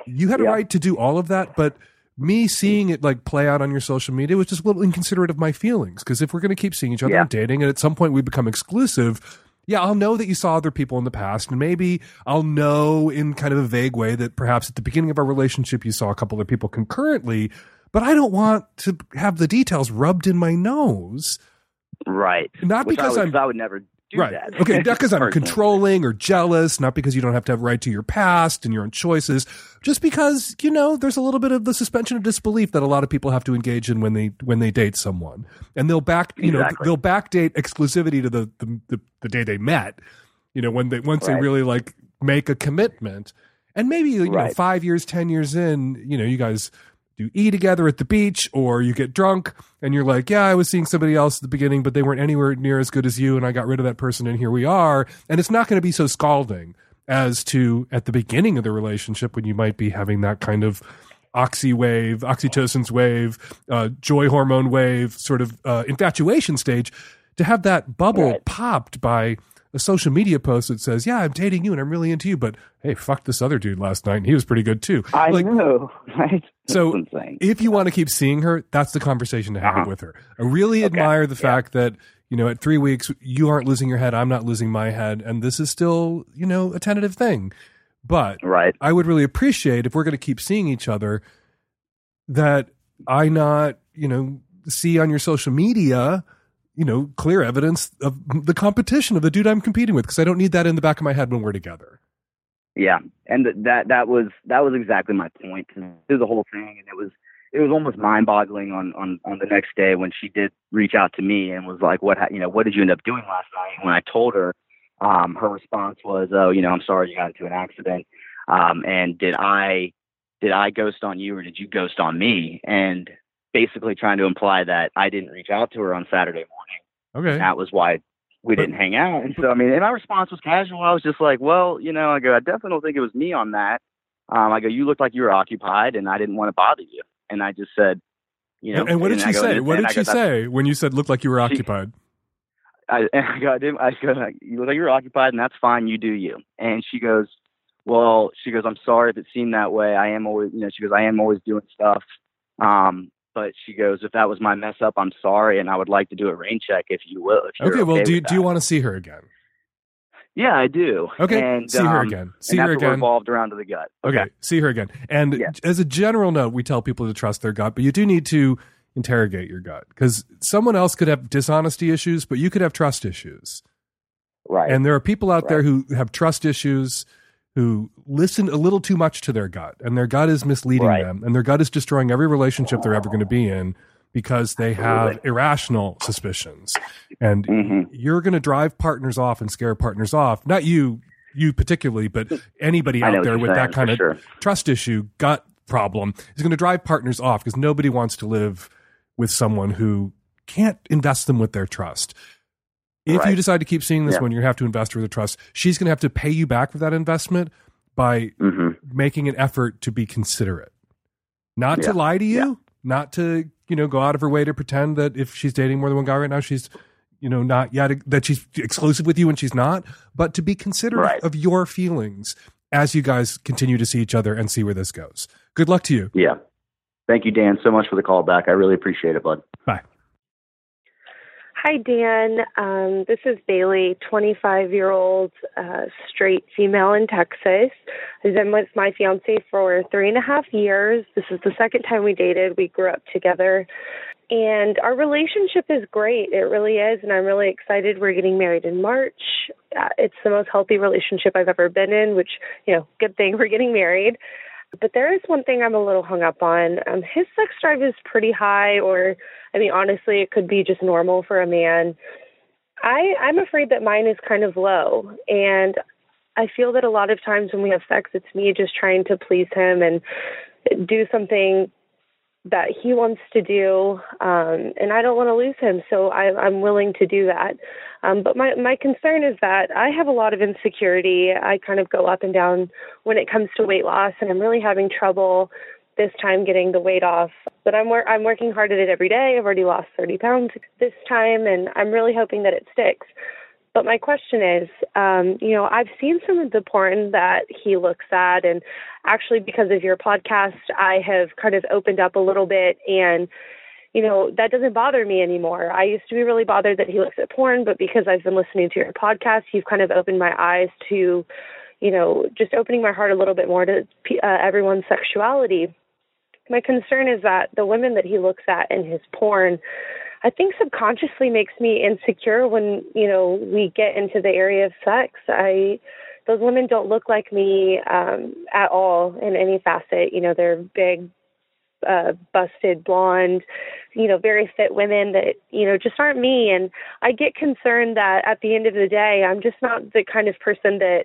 you had a right to do all of that, but me seeing it like play out on your social media was just a little inconsiderate of my feelings. Because if we're going to keep seeing each other Yeah. and dating, and at some point we become exclusive, yeah, I'll know that you saw other people in the past, and maybe I'll know in kind of a vague way that perhaps at the beginning of our relationship you saw a couple of people concurrently. But I don't want to have the details rubbed in my nose. right. Not Which because I would, I would never do right. that. Okay. Not because I'm controlling or jealous, not because you don't have to have right to your past and your own choices, just because, you know, there's a little bit of the suspension of disbelief that a lot of people have to engage in when they when they date someone. And they'll back you know, they'll backdate exclusivity to the, the the the day they met. You know, when they once they really like make a commitment. And maybe you know, five years, ten years in, you know, you guys do eat together at the beach or you get drunk and you're like, yeah, I was seeing somebody else at the beginning, but they weren't anywhere near as good as you. And I got rid of that person and here we are. And it's not going to be so scalding as to at the beginning of the relationship when you might be having that kind of oxy wave, oxytocin's wave, uh, joy hormone wave, sort of uh, infatuation stage to have that bubble Right. popped by a social media post that says, yeah, I'm dating you and I'm really into you, but hey, fuck this other dude last night and he was pretty good too. I like, know, right? so if you want to keep seeing her, that's the conversation to have Uh-huh. with her. I really Okay. admire the Yeah. fact that, you know, at three weeks, you aren't losing your head. I'm not losing my head. And this is still, you know, a tentative thing. But Right. I would really appreciate if we're going to keep seeing each other that I not, you know, see on your social media, you know, clear evidence of the competition of the dude I'm competing with because I don't need that in the back of my head when we're together. Yeah, and that that was that was exactly my point. Through the whole thing, and it was it was almost mind-boggling on on on the next day when she did reach out to me and was like, "What you know? What did you end up doing last night?" When I told her, um, her response was, "Oh, you know, I'm sorry you got into an accident." Um, and did I did I ghost on you or did you ghost on me? And basically trying to imply that I didn't reach out to her on Saturday morning. Okay. That was why we didn't hang out. And so, I mean, and my response was casual. I was just like, well, you know, I go, I definitely don't think it was me on that. Um, I go, you looked like you were occupied and I didn't want to bother you. And I just said, you know, and, and what did I she go, say? What did she say when you said looked like you were She- occupied? I, I go, I didn't, I go, you look like you're occupied and that's fine. You do you. And she goes, well, she goes, I'm sorry if it seemed that way. I am always, you know, she goes, I am always doing stuff. Um, but she goes, if that was my mess up, I'm sorry. And I would like to do a rain check if you will. If you're Okay, well, do you, with do you want to see her again? Yeah, I do. Okay, and, see her um, again. See her again. Revolved around to the gut. Okay. see her again. And Yeah. as a general note, we tell people to trust their gut, but you do need to interrogate your gut because someone else could have dishonesty issues, but you could have trust issues. Right. And there are people out there who have trust issues who listen a little too much to their gut, and their gut is misleading Right. them, and their gut is destroying every relationship they're ever going to be in because they have irrational suspicions. And Mhm. you're going to drive partners off and scare partners off. Not you, you particularly, but anybody out there with that kind of sure. trust issue, gut problem is going to drive partners off because nobody wants to live with someone who can't invest them with their trust. If you decide to keep seeing this Yeah. one, you have to invest her with trust. She's going to have to pay you back for that investment by hmm making an effort to be considerate, not to lie to you, Yeah. not to you know go out of her way to pretend that if she's dating more than one guy right now, she's you know not yet that she's exclusive with you when she's not, but to be considerate Right. of your feelings as you guys continue to see each other and see where this goes. Good luck to you. Yeah. Thank you, Dan, so much for the call back. I really appreciate it, bud. Hi, Dan. Um, this is Bailey, 25 year old uh, straight female in Texas. I've been with my fiance for three and a half years. This is the second time we dated. We grew up together. And our relationship is great. It really is. And I'm really excited. We're getting married in March. Uh, it's the most healthy relationship I've ever been in, which, you know, good thing we're getting married. But there is one thing I'm a little hung up on. Um, his sex drive is pretty high, or I mean, honestly, it could be just normal for a man. I I'm afraid that mine is kind of low, and I feel that a lot of times when we have sex, it's me just trying to please him and do something that he wants to do, um, and I don't want to lose him, so I, I'm willing to do that. Um, but my my concern is that I have a lot of insecurity. I kind of go up and down when it comes to weight loss, and I'm really having trouble this time getting the weight off. But I'm wor- I'm working hard at it every day. I've already lost 30 pounds this time, and I'm really hoping that it sticks. But my question is, um, you know, I've seen some of the porn that he looks at, and actually, because of your podcast, I have kind of opened up a little bit, and you know, that doesn't bother me anymore. I used to be really bothered that he looks at porn, but because I've been listening to your podcast, you've kind of opened my eyes to, you know, just opening my heart a little bit more to uh, everyone's sexuality. My concern is that the women that he looks at in his porn, I think subconsciously makes me insecure when, you know, we get into the area of sex. I those women don't look like me um at all in any facet. You know, they're big uh busted blonde, you know, very fit women that, you know, just aren't me and I get concerned that at the end of the day I'm just not the kind of person that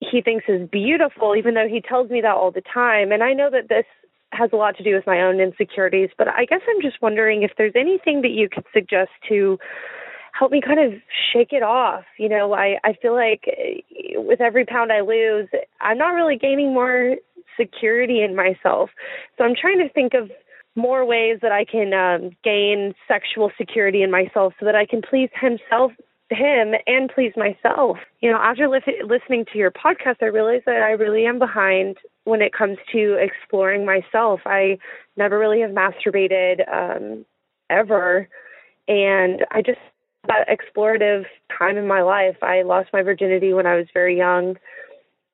he thinks is beautiful, even though he tells me that all the time. And I know that this has a lot to do with my own insecurities, but I guess I'm just wondering if there's anything that you could suggest to help me kind of shake it off. You know, I, I feel like eh, with every pound I lose, I'm not really gaining more security in myself. So I'm trying to think of more ways that I can um, gain sexual security in myself so that I can please himself him and please myself. You know, after li- listening to your podcast, I realized that I really am behind when it comes to exploring myself. I never really have masturbated um, ever, and I just that explorative time in my life. I lost my virginity when I was very young,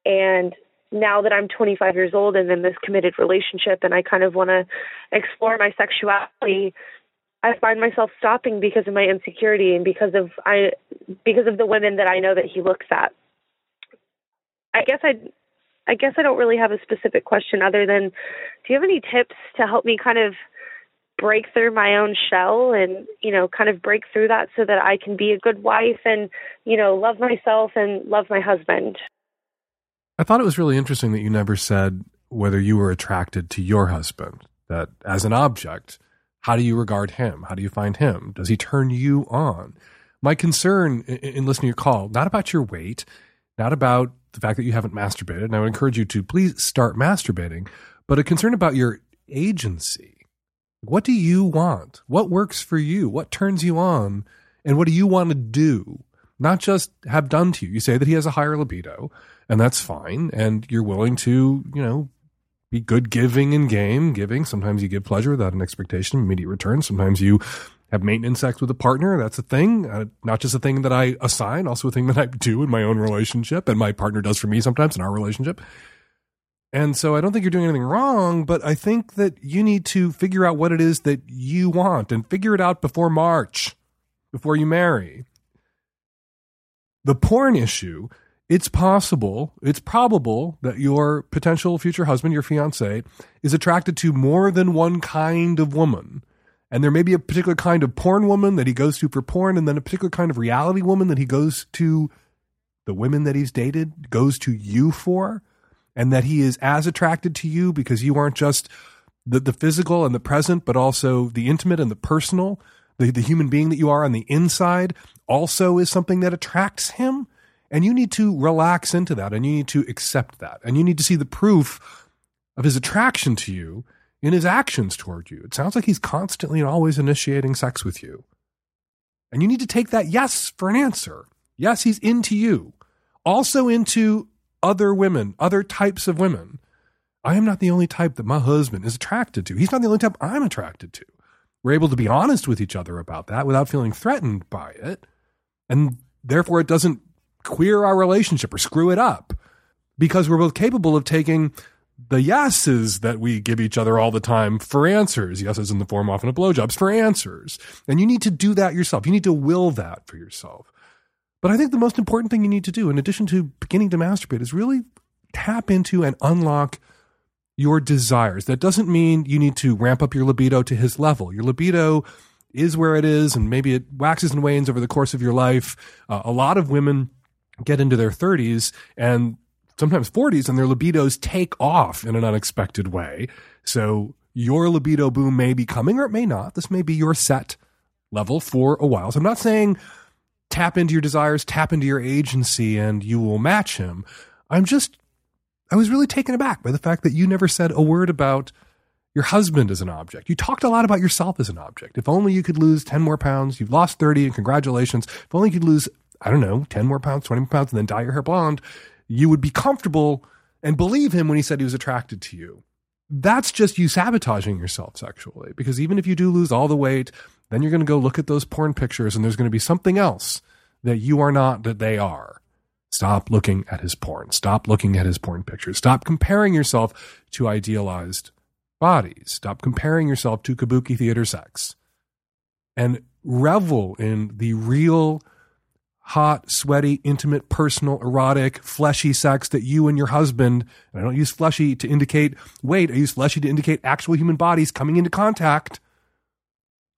and now that I'm 25 years old and in this committed relationship, and I kind of want to explore my sexuality. I find myself stopping because of my insecurity and because of I because of the women that I know that he looks at. I guess I I guess I don't really have a specific question other than do you have any tips to help me kind of break through my own shell and you know kind of break through that so that I can be a good wife and you know love myself and love my husband. I thought it was really interesting that you never said whether you were attracted to your husband that as an object how do you regard him? How do you find him? Does he turn you on? My concern in, in listening to your call, not about your weight, not about the fact that you haven't masturbated, and I would encourage you to please start masturbating, but a concern about your agency. What do you want? What works for you? What turns you on? And what do you want to do? Not just have done to you. You say that he has a higher libido, and that's fine, and you're willing to, you know, be good giving in game, giving. Sometimes you give pleasure without an expectation immediate return. Sometimes you have maintenance sex with a partner. That's a thing, uh, not just a thing that I assign, also a thing that I do in my own relationship and my partner does for me sometimes in our relationship. And so I don't think you're doing anything wrong, but I think that you need to figure out what it is that you want and figure it out before March, before you marry. The porn issue it's possible, it's probable that your potential future husband, your fiance, is attracted to more than one kind of woman. And there may be a particular kind of porn woman that he goes to for porn, and then a particular kind of reality woman that he goes to the women that he's dated, goes to you for, and that he is as attracted to you because you aren't just the, the physical and the present, but also the intimate and the personal. The, the human being that you are on the inside also is something that attracts him and you need to relax into that and you need to accept that. And you need to see the proof of his attraction to you in his actions toward you. It sounds like he's constantly and always initiating sex with you. And you need to take that yes for an answer. Yes, he's into you. Also into other women, other types of women. I am not the only type that my husband is attracted to. He's not the only type I'm attracted to. we're able to be honest with each other about that without feeling threatened by it. And therefore, it doesn't queer our relationship or screw it up because we're both capable of taking the yeses that we give each other all the time for answers. Yeses in the form often of blowjobs for answers. And you need to do that yourself. You need to will that for yourself. But I think the most important thing you need to do, in addition to beginning to masturbate, is really tap into and unlock your desires. That doesn't mean you need to ramp up your libido to his level. Your libido is where it is, and maybe it waxes and wanes over the course of your life. Uh, a lot of women get into their 30s and sometimes 40s, and their libidos take off in an unexpected way. So your libido boom may be coming or it may not. This may be your set level for a while. So I'm not saying tap into your desires, tap into your agency, and you will match him. I'm just, I was really taken aback by the fact that you never said a word about your husband as an object. You talked a lot about yourself as an object. If only you could lose 10 more pounds, you've lost 30, and congratulations. If only you could lose, I don't know, 10 more pounds, 20 more pounds, and then dye your hair blonde, you would be comfortable and believe him when he said he was attracted to you. That's just you sabotaging yourself sexually. Because even if you do lose all the weight, then you're going to go look at those porn pictures and there's going to be something else that you are not that they are. Stop looking at his porn. Stop looking at his porn pictures. Stop comparing yourself to idealized bodies. Stop comparing yourself to kabuki theater sex. And revel in the real hot, sweaty, intimate, personal, erotic, fleshy sex that you and your husband, and I don't use fleshy to indicate weight, I use fleshy to indicate actual human bodies coming into contact,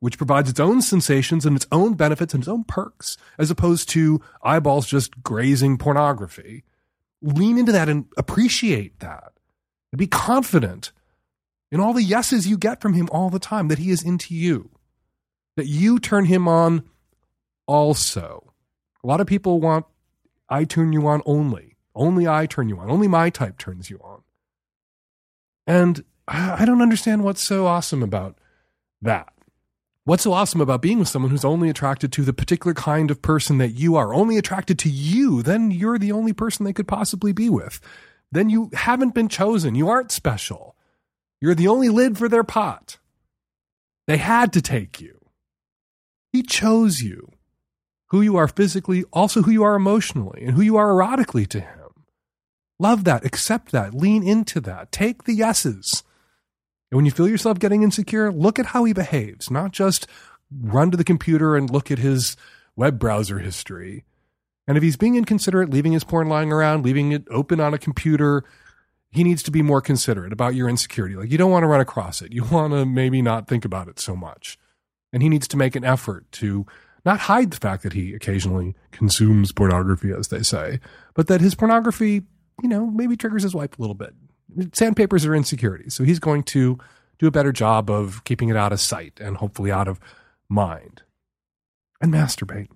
which provides its own sensations and its own benefits and its own perks, as opposed to eyeballs just grazing pornography. Lean into that and appreciate that. And be confident in all the yeses you get from him all the time that he is into you, that you turn him on also a lot of people want I turn you on only. Only I turn you on. Only my type turns you on. And I don't understand what's so awesome about that. What's so awesome about being with someone who's only attracted to the particular kind of person that you are, only attracted to you, then you're the only person they could possibly be with. Then you haven't been chosen. You aren't special. You're the only lid for their pot. They had to take you. He chose you who you are physically, also who you are emotionally, and who you are erotically to him. Love that, accept that, lean into that, take the yeses. And when you feel yourself getting insecure, look at how he behaves, not just run to the computer and look at his web browser history. And if he's being inconsiderate, leaving his porn lying around, leaving it open on a computer, he needs to be more considerate about your insecurity. Like you don't want to run across it. You want to maybe not think about it so much. And he needs to make an effort to not hide the fact that he occasionally consumes pornography, as they say, but that his pornography, you know, maybe triggers his wife a little bit. Sandpapers are insecurities. So he's going to do a better job of keeping it out of sight and hopefully out of mind. And masturbate.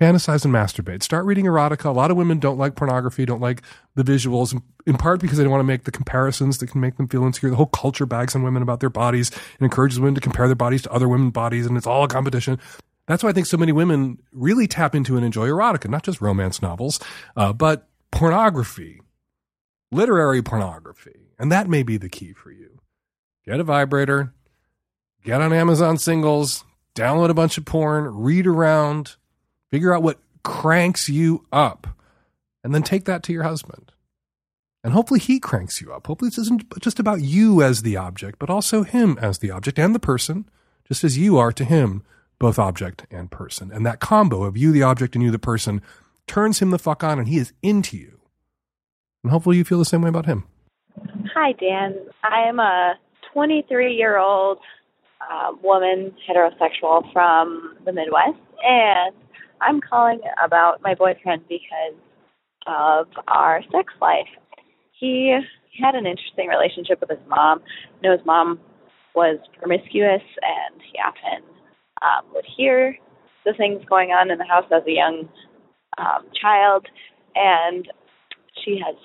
Fantasize and masturbate. Start reading erotica. A lot of women don't like pornography, don't like the visuals, in part because they don't want to make the comparisons that can make them feel insecure. The whole culture bags on women about their bodies and encourages women to compare their bodies to other women's bodies, and it's all a competition. That's why I think so many women really tap into and enjoy erotica, not just romance novels, uh, but pornography, literary pornography. And that may be the key for you. Get a vibrator, get on Amazon singles, download a bunch of porn, read around, figure out what cranks you up, and then take that to your husband. And hopefully he cranks you up. Hopefully this isn't just about you as the object, but also him as the object and the person, just as you are to him both object and person. And that combo of you, the object, and you, the person, turns him the fuck on and he is into you. And hopefully you feel the same way about him. Hi, Dan. I am a 23 year old uh, woman, heterosexual from the Midwest, and I'm calling about my boyfriend because of our sex life. He had an interesting relationship with his mom. You know, his mom was promiscuous, and he often um, would hear the things going on in the house as a young um, child, and she has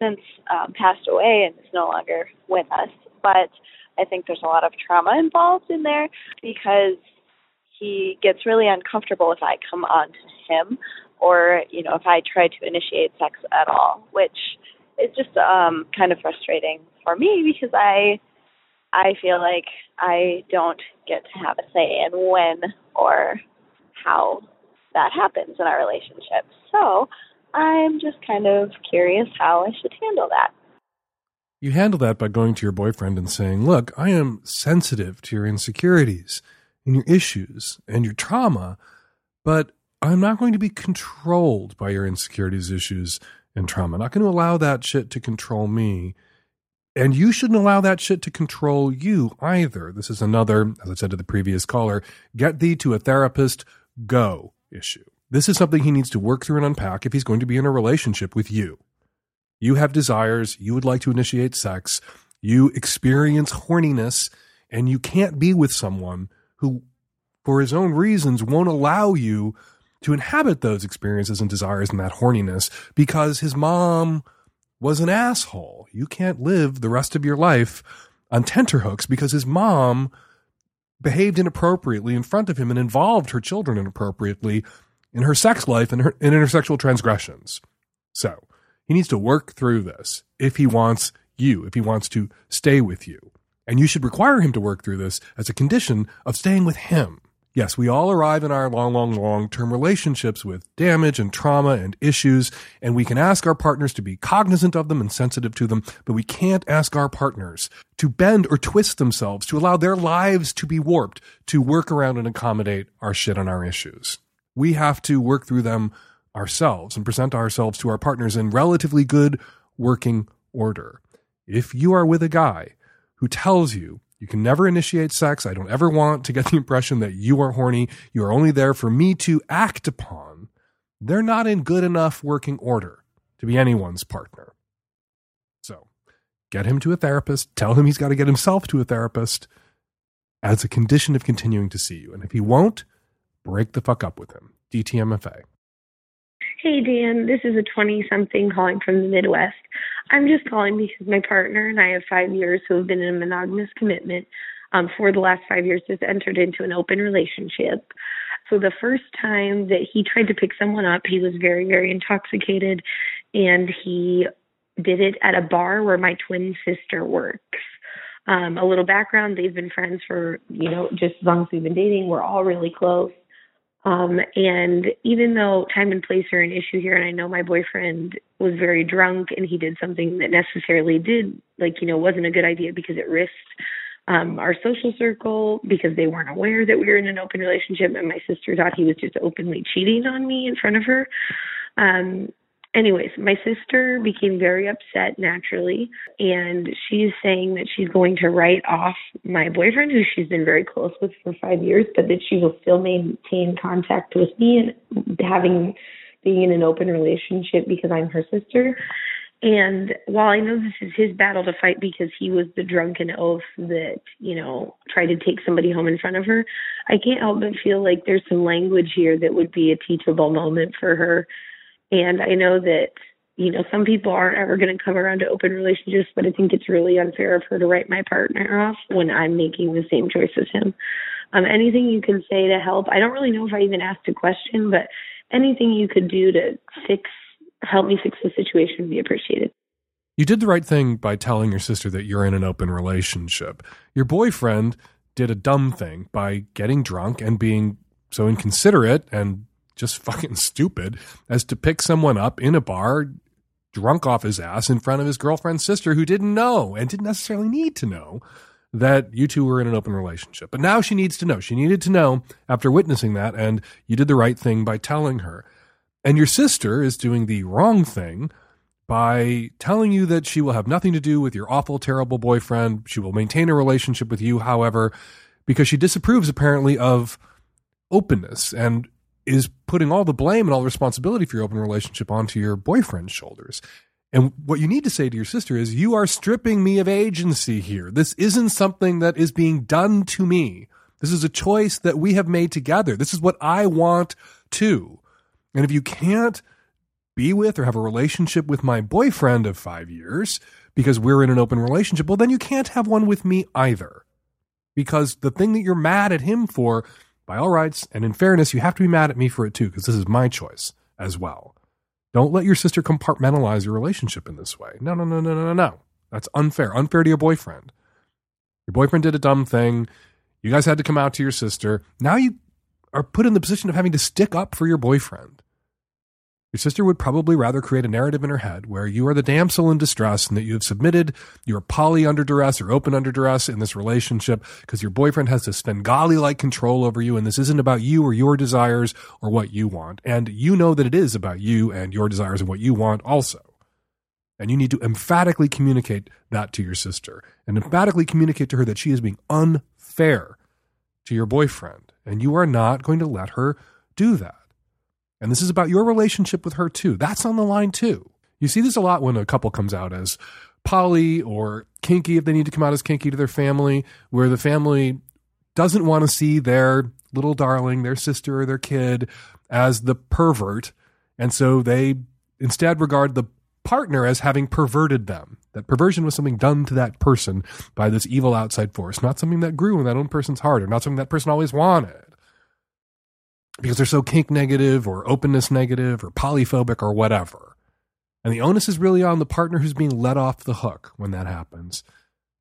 since um, passed away and is no longer with us. But I think there's a lot of trauma involved in there because he gets really uncomfortable if I come on to him or, you know, if I try to initiate sex at all, which is just um, kind of frustrating for me because I I feel like I don't get to have a say in when or how that happens in our relationship. So I'm just kind of curious how I should handle that. You handle that by going to your boyfriend and saying, Look, I am sensitive to your insecurities and your issues and your trauma, but I'm not going to be controlled by your insecurities, issues, and trauma. I'm not going to allow that shit to control me. And you shouldn't allow that shit to control you either. This is another, as I said to the previous caller, get thee to a therapist, go issue. This is something he needs to work through and unpack if he's going to be in a relationship with you. You have desires, you would like to initiate sex, you experience horniness, and you can't be with someone who, for his own reasons, won't allow you to inhabit those experiences and desires and that horniness because his mom was an asshole. You can't live the rest of your life on tenterhooks because his mom behaved inappropriately in front of him and involved her children inappropriately in her sex life and, her, in her sexual transgressions. So he needs to work through this if he wants you, if he wants to stay with you. And you should require him to work through this as a condition of staying with him. Yes, we all arrive in our long, long, long term relationships with damage and trauma and issues, and we can ask our partners to be cognizant of them and sensitive to them, but we can't ask our partners to bend or twist themselves to allow their lives to be warped to work around and accommodate our shit and our issues. We have to work through them ourselves and present ourselves to our partners in relatively good working order. If you are with a guy who tells you you can never initiate sex. I don't ever want to get the impression that you are horny. You are only there for me to act upon. They're not in good enough working order to be anyone's partner. So get him to a therapist. Tell him he's got to get himself to a therapist as a condition of continuing to see you. And if he won't, break the fuck up with him. DTMFA. Hey, Dan, this is a 20 something calling from the Midwest. I'm just calling because my partner and I have five years who have been in a monogamous commitment. Um, for the last five years, just entered into an open relationship. So the first time that he tried to pick someone up, he was very, very intoxicated, and he did it at a bar where my twin sister works. Um, a little background: they've been friends for you know just as long as we've been dating. We're all really close. Um, and even though time and place are an issue here, and I know my boyfriend was very drunk and he did something that necessarily did, like, you know, wasn't a good idea because it risked um, our social circle because they weren't aware that we were in an open relationship. And my sister thought he was just openly cheating on me in front of her. Um, anyways, my sister became very upset naturally, and she's saying that she's going to write off my boyfriend, who she's been very close with for five years, but that she will still maintain contact with me and having being in an open relationship because I'm her sister. And while I know this is his battle to fight because he was the drunken oaf that, you know, tried to take somebody home in front of her, I can't help but feel like there's some language here that would be a teachable moment for her and I know that, you know, some people aren't ever going to come around to open relationships, but I think it's really unfair of her to write my partner off when I'm making the same choice as him. Um, anything you can say to help. I don't really know if I even asked a question, but anything you could do to fix, help me fix the situation would be appreciated. You did the right thing by telling your sister that you're in an open relationship. Your boyfriend did a dumb thing by getting drunk and being so inconsiderate and just fucking stupid as to pick someone up in a bar drunk off his ass in front of his girlfriend's sister who didn't know and didn't necessarily need to know that you two were in an open relationship. But now she needs to know. She needed to know after witnessing that, and you did the right thing by telling her. And your sister is doing the wrong thing by telling you that she will have nothing to do with your awful, terrible boyfriend. She will maintain a relationship with you, however, because she disapproves apparently of openness. And is putting all the blame and all the responsibility for your open relationship onto your boyfriend's shoulders. And what you need to say to your sister is, you are stripping me of agency here. This isn't something that is being done to me. This is a choice that we have made together. This is what I want too. And if you can't be with or have a relationship with my boyfriend of five years because we're in an open relationship, well, then you can't have one with me either. Because the thing that you're mad at him for by all rights, and in fairness, you have to be mad at me for it too, because this is my choice as well. Don't let your sister compartmentalize your relationship in this way. No, no, no, no, no, no. That's unfair. Unfair to your boyfriend. Your boyfriend did a dumb thing. You guys had to come out to your sister. Now you are put in the position of having to stick up for your boyfriend. Your sister would probably rather create a narrative in her head where you are the damsel in distress and that you have submitted your poly under duress or open under duress in this relationship because your boyfriend has this Svengali like control over you and this isn't about you or your desires or what you want. And you know that it is about you and your desires and what you want also. And you need to emphatically communicate that to your sister and emphatically communicate to her that she is being unfair to your boyfriend. And you are not going to let her do that. And this is about your relationship with her too. That's on the line too. You see this a lot when a couple comes out as poly or kinky if they need to come out as kinky to their family, where the family doesn't want to see their little darling, their sister or their kid as the pervert. And so they instead regard the partner as having perverted them. That perversion was something done to that person by this evil outside force, not something that grew in that own person's heart or not something that person always wanted because they're so kink negative or openness negative or polyphobic or whatever. And the onus is really on the partner who's being let off the hook when that happens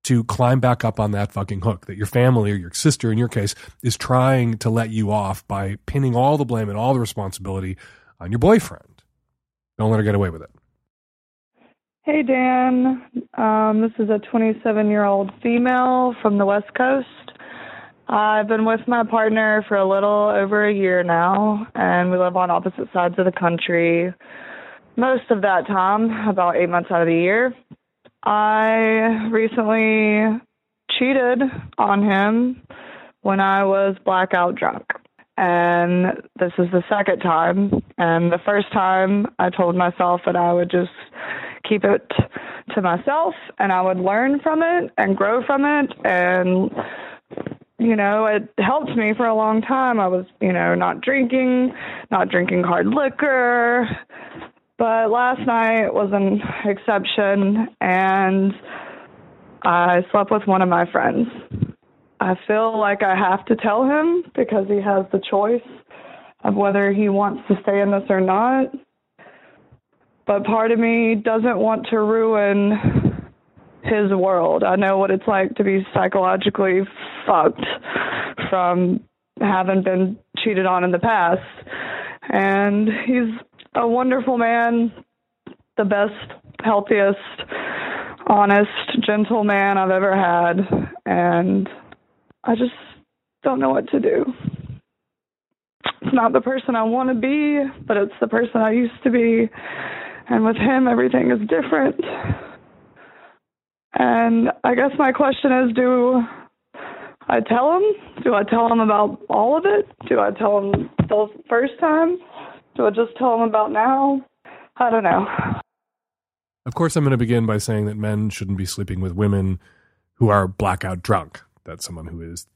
to climb back up on that fucking hook that your family or your sister, in your case, is trying to let you off by pinning all the blame and all the responsibility on your boyfriend. Don't let her get away with it. Hey, Dan. Um, this is a 27 year old female from the West Coast. I've been with my partner for a little over a year now, and we live on opposite sides of the country most of that time, about eight months out of the year. I recently cheated on him when I was blackout drunk. And this is the second time. And the first time I told myself that I would just keep it to myself and I would learn from it and grow from it and you know, it helped me for a long time. I was, you know, not drinking, not drinking hard liquor. But last night was an exception, and I slept with one of my friends. I feel like I have to tell him because he has the choice of whether he wants to stay in this or not. But part of me doesn't want to ruin his world. I know what it's like to be psychologically fucked from having been cheated on in the past. And he's a wonderful man, the best, healthiest, honest, gentle man I've ever had. And I just don't know what to do. It's not the person I want to be, but it's the person I used to be. And with him, everything is different. And I guess my question is do I tell him? Do I tell him about all of it? Do I tell him the first time? Do I just tell him about now? I don't know. Of course, I'm going to begin by saying that men shouldn't be sleeping with women who are blackout drunk. That someone who is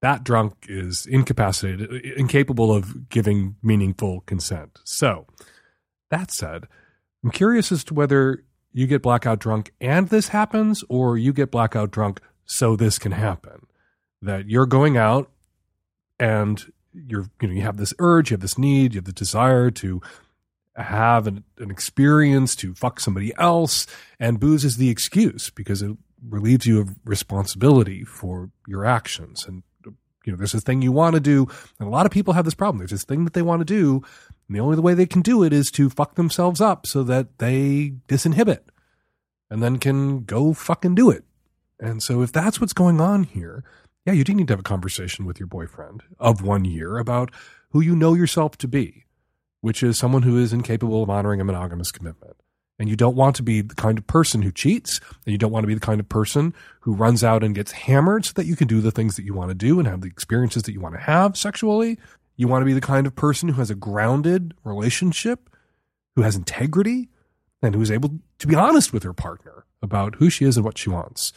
that drunk is incapacitated, incapable of giving meaningful consent. So, that said, I'm curious as to whether you get blackout drunk and this happens, or you get blackout drunk so this can happen. That you're going out and you're you know you have this urge, you have this need, you have the desire to have an, an experience to fuck somebody else, and booze is the excuse because it relieves you of responsibility for your actions. And you know, there's this thing you want to do, and a lot of people have this problem. There's this thing that they want to do, and the only way they can do it is to fuck themselves up so that they disinhibit and then can go fucking do it. And so if that's what's going on here, yeah, you do need to have a conversation with your boyfriend of one year about who you know yourself to be, which is someone who is incapable of honoring a monogamous commitment. And you don't want to be the kind of person who cheats, and you don't want to be the kind of person who runs out and gets hammered so that you can do the things that you want to do and have the experiences that you want to have sexually. You want to be the kind of person who has a grounded relationship, who has integrity, and who is able to be honest with her partner about who she is and what she wants.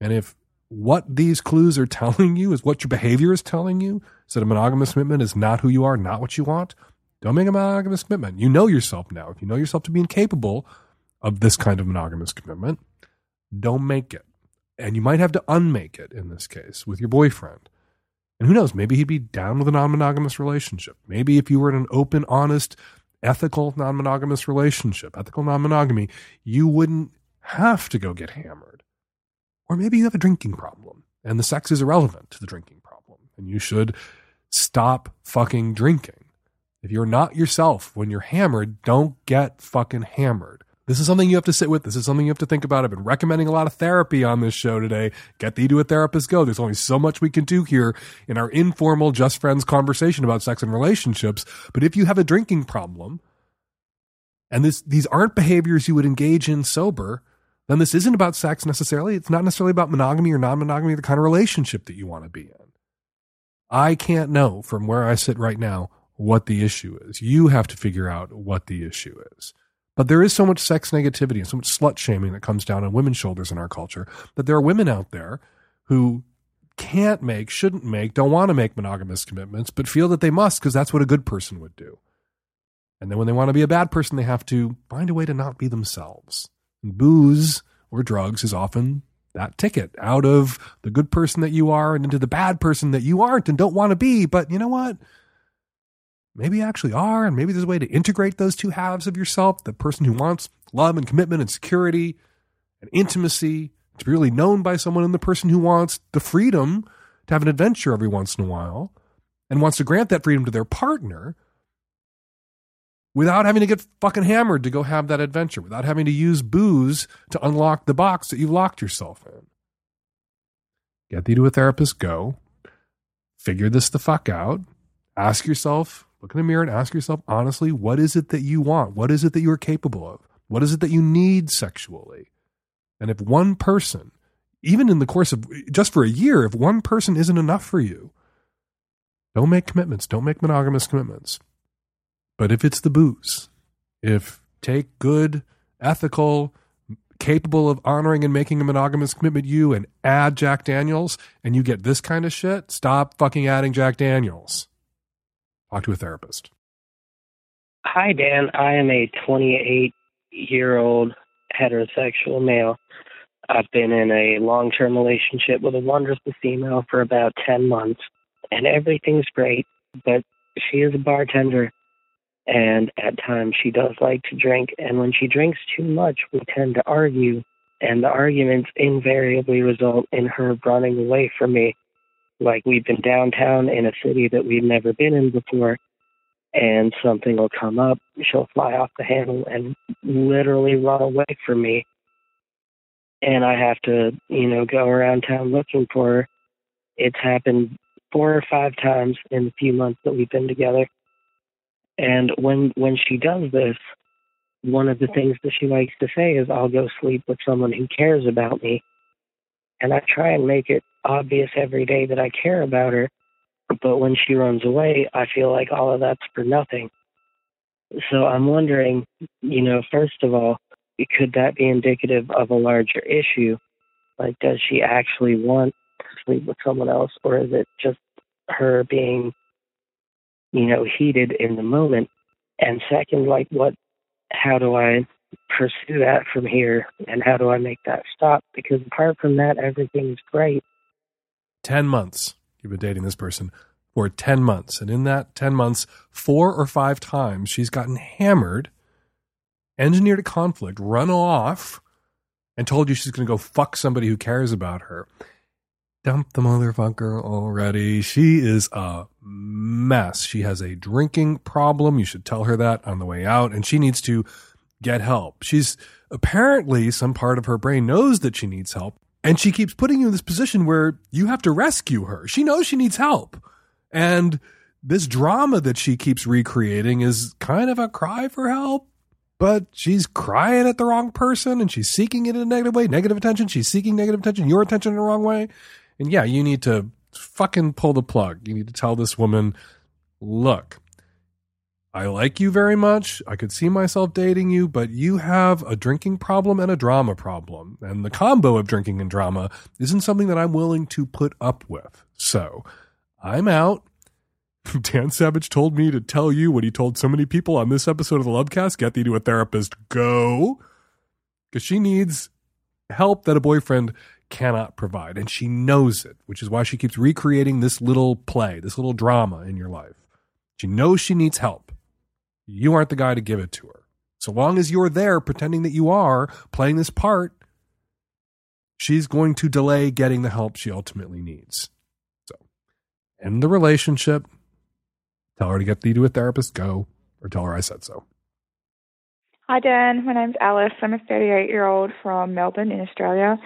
And if what these clues are telling you is what your behavior is telling you, is that a monogamous commitment is not who you are, not what you want, don't make a monogamous commitment. You know yourself now. If you know yourself to be incapable of this kind of monogamous commitment, don't make it. And you might have to unmake it in this case with your boyfriend. And who knows, maybe he'd be down with a non monogamous relationship. Maybe if you were in an open, honest, ethical non monogamous relationship, ethical non monogamy, you wouldn't have to go get hammered. Or maybe you have a drinking problem And the sex is irrelevant to the drinking problem. And you should stop fucking drinking. If you're not yourself when you're hammered, don't get fucking hammered. This is something you have to sit with. This is something you have to think about. I've been recommending a lot of therapy on this show today. Get thee to a therapist go. There's only so much we can do here in our informal, just friends conversation about sex and relationships. But if you have a drinking problem, and this, these aren't behaviors you would engage in sober, then this isn't about sex necessarily. It's not necessarily about monogamy or non monogamy, the kind of relationship that you want to be in. I can't know from where I sit right now what the issue is. You have to figure out what the issue is. But there is so much sex negativity and so much slut shaming that comes down on women's shoulders in our culture that there are women out there who can't make, shouldn't make, don't want to make monogamous commitments, but feel that they must because that's what a good person would do. And then when they want to be a bad person, they have to find a way to not be themselves. And booze or drugs is often that ticket out of the good person that you are and into the bad person that you aren't and don't want to be. But you know what? Maybe you actually are, and maybe there's a way to integrate those two halves of yourself the person who wants love and commitment and security and intimacy to be really known by someone, and the person who wants the freedom to have an adventure every once in a while and wants to grant that freedom to their partner without having to get fucking hammered to go have that adventure, without having to use booze to unlock the box that you've locked yourself in. Get thee to a therapist, go. Figure this the fuck out. Ask yourself Look in the mirror and ask yourself honestly, what is it that you want? What is it that you're capable of? What is it that you need sexually? And if one person, even in the course of just for a year, if one person isn't enough for you, don't make commitments. Don't make monogamous commitments. But if it's the booze, if take good, ethical, capable of honoring and making a monogamous commitment you and add Jack Daniels and you get this kind of shit, stop fucking adding Jack Daniels. Talk to a therapist. Hi, Dan. I am a 28 year old heterosexual male. I've been in a long term relationship with a wonderful female for about 10 months, and everything's great, but she is a bartender, and at times she does like to drink, and when she drinks too much, we tend to argue, and the arguments invariably result in her running away from me like we've been downtown in a city that we've never been in before and something will come up she'll fly off the handle and literally run away from me. And i have to you know go around town looking for her. It's happened four or five times in the few months that we've been together. And when when she does this one of the things that she likes to say is i'll go sleep with someone who cares about me. And I try and make it obvious every day that I care about her. But when she runs away, I feel like all of that's for nothing. So I'm wondering, you know, first of all, could that be indicative of a larger issue? Like, does she actually want to sleep with someone else, or is it just her being, you know, heated in the moment? And second, like, what, how do I pursue that from here and how do I make that stop? Because apart from that, everything's great. 10 months you've been dating this person for 10 months. And in that 10 months, four or five times she's gotten hammered, engineered a conflict, run off, and told you she's going to go fuck somebody who cares about her. Dump the motherfucker already. She is a mess. She has a drinking problem. You should tell her that on the way out. And she needs to get help. She's apparently some part of her brain knows that she needs help. And she keeps putting you in this position where you have to rescue her. She knows she needs help. And this drama that she keeps recreating is kind of a cry for help, but she's crying at the wrong person and she's seeking it in a negative way. Negative attention. She's seeking negative attention, your attention in the wrong way. And yeah, you need to fucking pull the plug. You need to tell this woman, look, I like you very much. I could see myself dating you, but you have a drinking problem and a drama problem. And the combo of drinking and drama isn't something that I'm willing to put up with. So I'm out. Dan Savage told me to tell you what he told so many people on this episode of the Lovecast get thee to a therapist. Go. Because she needs help that a boyfriend cannot provide. And she knows it, which is why she keeps recreating this little play, this little drama in your life. She knows she needs help. You aren't the guy to give it to her. So long as you're there pretending that you are playing this part, she's going to delay getting the help she ultimately needs. So, end the relationship. Tell her to get thee to a therapist, go, or tell her I said so. Hi, Dan. My name's Alice. I'm a 38 year old from Melbourne in Australia.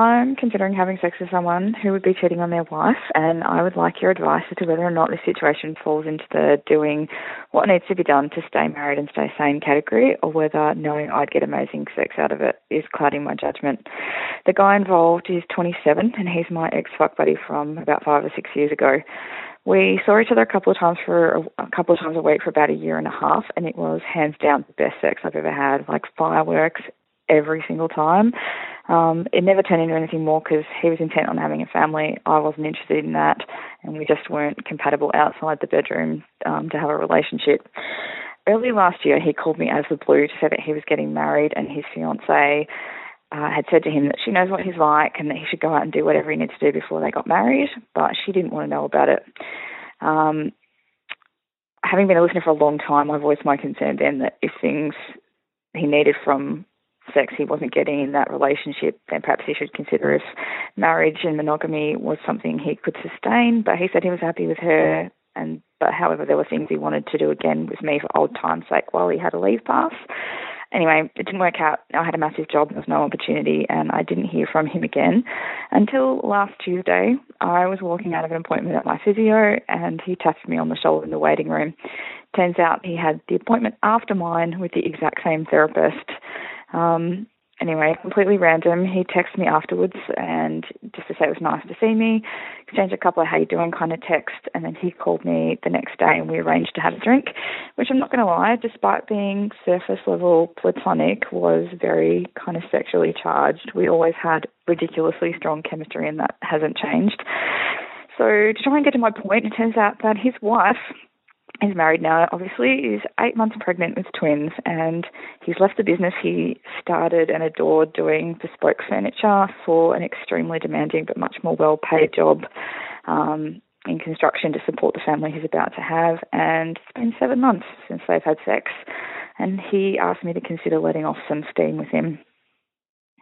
I'm considering having sex with someone who would be cheating on their wife, and I would like your advice as to whether or not this situation falls into the doing what needs to be done to stay married and stay sane category, or whether knowing I'd get amazing sex out of it is clouding my judgment. The guy involved is 27, and he's my ex fuck buddy from about five or six years ago. We saw each other a couple of times for a, a couple of times a week for about a year and a half, and it was hands down the best sex I've ever had. Like fireworks every single time. Um, it never turned into anything more because he was intent on having a family. I wasn't interested in that, and we just weren't compatible outside the bedroom um, to have a relationship. Early last year, he called me out of the blue to say that he was getting married, and his fiancee uh, had said to him that she knows what he's like and that he should go out and do whatever he needs to do before they got married, but she didn't want to know about it. Um, having been a listener for a long time, I voiced my concern then that if things he needed from sex he wasn't getting in that relationship, then perhaps he should consider if marriage and monogamy was something he could sustain. But he said he was happy with her, and but however there were things he wanted to do again with me for old time's sake while he had a leave pass. Anyway, it didn't work out. I had a massive job, there was no opportunity, and I didn't hear from him again until last Tuesday. I was walking out of an appointment at my physio, and he tapped me on the shoulder in the waiting room. Turns out he had the appointment after mine with the exact same therapist. Um, anyway, completely random. He texted me afterwards and just to say it was nice to see me, exchanged a couple of how you doing kind of text, and then he called me the next day and we arranged to have a drink, which I'm not going to lie, despite being surface level platonic, was very kind of sexually charged. We always had ridiculously strong chemistry and that hasn't changed. So to try and get to my point, it turns out that his wife He's married now, obviously. He's eight months pregnant with twins, and he's left the business he started and adored doing bespoke furniture for an extremely demanding but much more well paid job um, in construction to support the family he's about to have. And it's been seven months since they've had sex, and he asked me to consider letting off some steam with him